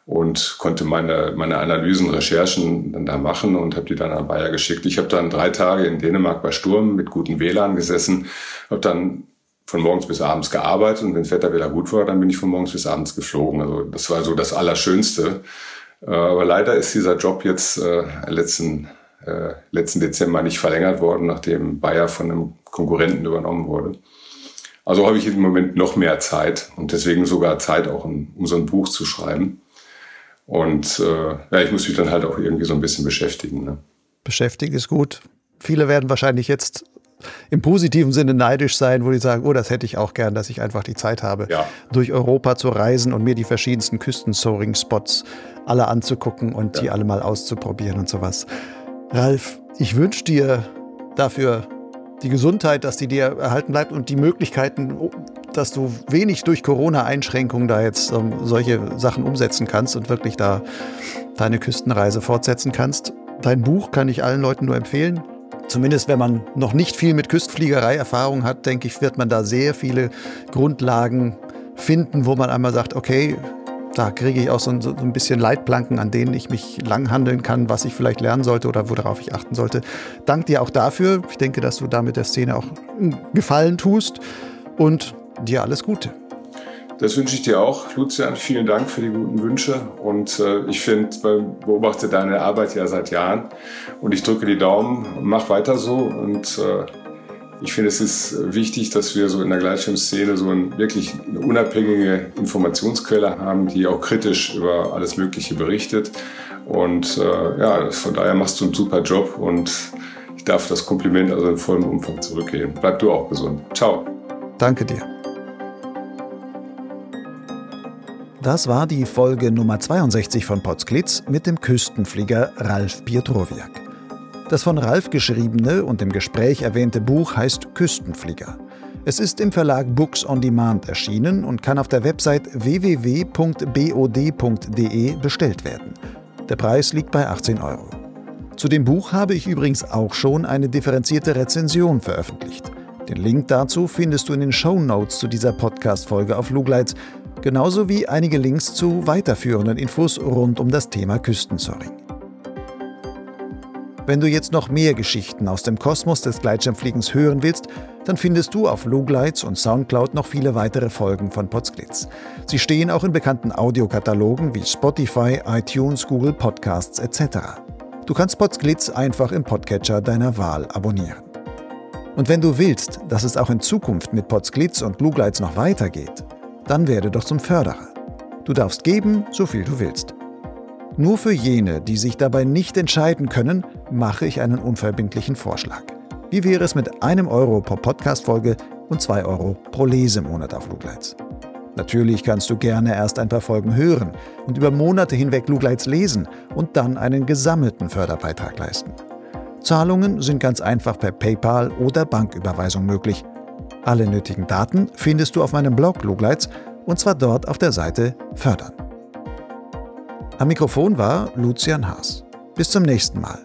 und konnte meine, meine Analysen, Recherchen dann da machen und habe die dann an Bayer geschickt. Ich habe dann drei Tage in Dänemark bei Sturm mit guten WLAN gesessen, habe dann von morgens bis abends gearbeitet und wenn das Wetter wieder gut war, dann bin ich von morgens bis abends geflogen. Also das war so das Allerschönste. Äh, aber leider ist dieser Job jetzt äh, letzten, äh, letzten Dezember nicht verlängert worden, nachdem Bayer von einem Konkurrenten übernommen wurde. Also habe ich im Moment noch mehr Zeit und deswegen sogar Zeit auch, um, um so ein Buch zu schreiben. Und äh, ja, ich muss mich dann halt auch irgendwie so ein bisschen beschäftigen. Ne? Beschäftigen ist gut. Viele werden wahrscheinlich jetzt im positiven Sinne neidisch sein, wo die sagen, oh, das hätte ich auch gern, dass ich einfach die Zeit habe, ja. durch Europa zu reisen und mir die verschiedensten Küstensoaring-Spots alle anzugucken und ja. die alle mal auszuprobieren und sowas. Ralf, ich wünsche dir dafür die Gesundheit, dass die dir erhalten bleibt und die Möglichkeiten, dass du wenig durch Corona-Einschränkungen da jetzt ähm, solche Sachen umsetzen kannst und wirklich da deine Küstenreise fortsetzen kannst. Dein Buch kann ich allen Leuten nur empfehlen. Zumindest wenn man noch nicht viel mit Küstfliegerei Erfahrung hat, denke ich, wird man da sehr viele Grundlagen finden, wo man einmal sagt, okay, da kriege ich auch so ein, so ein, bisschen Leitplanken, an denen ich mich langhandeln kann, was ich vielleicht lernen sollte oder worauf ich achten sollte. Dank dir auch dafür. Ich denke, dass du damit der Szene auch Gefallen tust und dir alles Gute. Das wünsche ich dir auch, Lucian. Vielen Dank für die guten Wünsche. Und äh, ich finde, beobachte deine Arbeit ja seit Jahren. Und ich drücke die Daumen, mach weiter so. Und äh, ich finde, es ist wichtig, dass wir so in der Gleitschirmszene so ein, wirklich eine unabhängige Informationsquelle haben, die auch kritisch über alles Mögliche berichtet. Und äh, ja, von daher machst du einen super Job und ich darf das Kompliment also in vollem Umfang zurückgeben. Bleib du auch gesund. Ciao. Danke dir. Das war die Folge Nummer 62 von Potsglitz mit dem Küstenflieger Ralf Pietrowiak. Das von Ralf geschriebene und im Gespräch erwähnte Buch heißt Küstenflieger. Es ist im Verlag Books on Demand erschienen und kann auf der Website www.bod.de bestellt werden. Der Preis liegt bei 18 Euro. Zu dem Buch habe ich übrigens auch schon eine differenzierte Rezension veröffentlicht. Den Link dazu findest du in den Show Notes zu dieser Podcast-Folge auf Lugleitz genauso wie einige Links zu weiterführenden Infos rund um das Thema Küstensoaring. Wenn du jetzt noch mehr Geschichten aus dem Kosmos des Gleitschirmfliegens hören willst, dann findest du auf Lugleitz und Soundcloud noch viele weitere Folgen von Potsglitz. Sie stehen auch in bekannten Audiokatalogen wie Spotify, iTunes, Google Podcasts etc. Du kannst Potsglitz einfach im Podcatcher deiner Wahl abonnieren. Und wenn du willst, dass es auch in Zukunft mit Potsglitz und Lugleitz noch weitergeht, dann werde doch zum Förderer. Du darfst geben, so viel du willst. Nur für jene, die sich dabei nicht entscheiden können, mache ich einen unverbindlichen Vorschlag. Wie wäre es mit einem Euro pro Podcast-Folge und zwei Euro pro Lesemonat auf Lugleitz? Natürlich kannst du gerne erst ein paar Folgen hören und über Monate hinweg Lugleitz lesen und dann einen gesammelten Förderbeitrag leisten. Zahlungen sind ganz einfach per PayPal oder Banküberweisung möglich alle nötigen Daten findest du auf meinem Blog Lugleitz und zwar dort auf der Seite Fördern. Am Mikrofon war Lucian Haas. Bis zum nächsten Mal.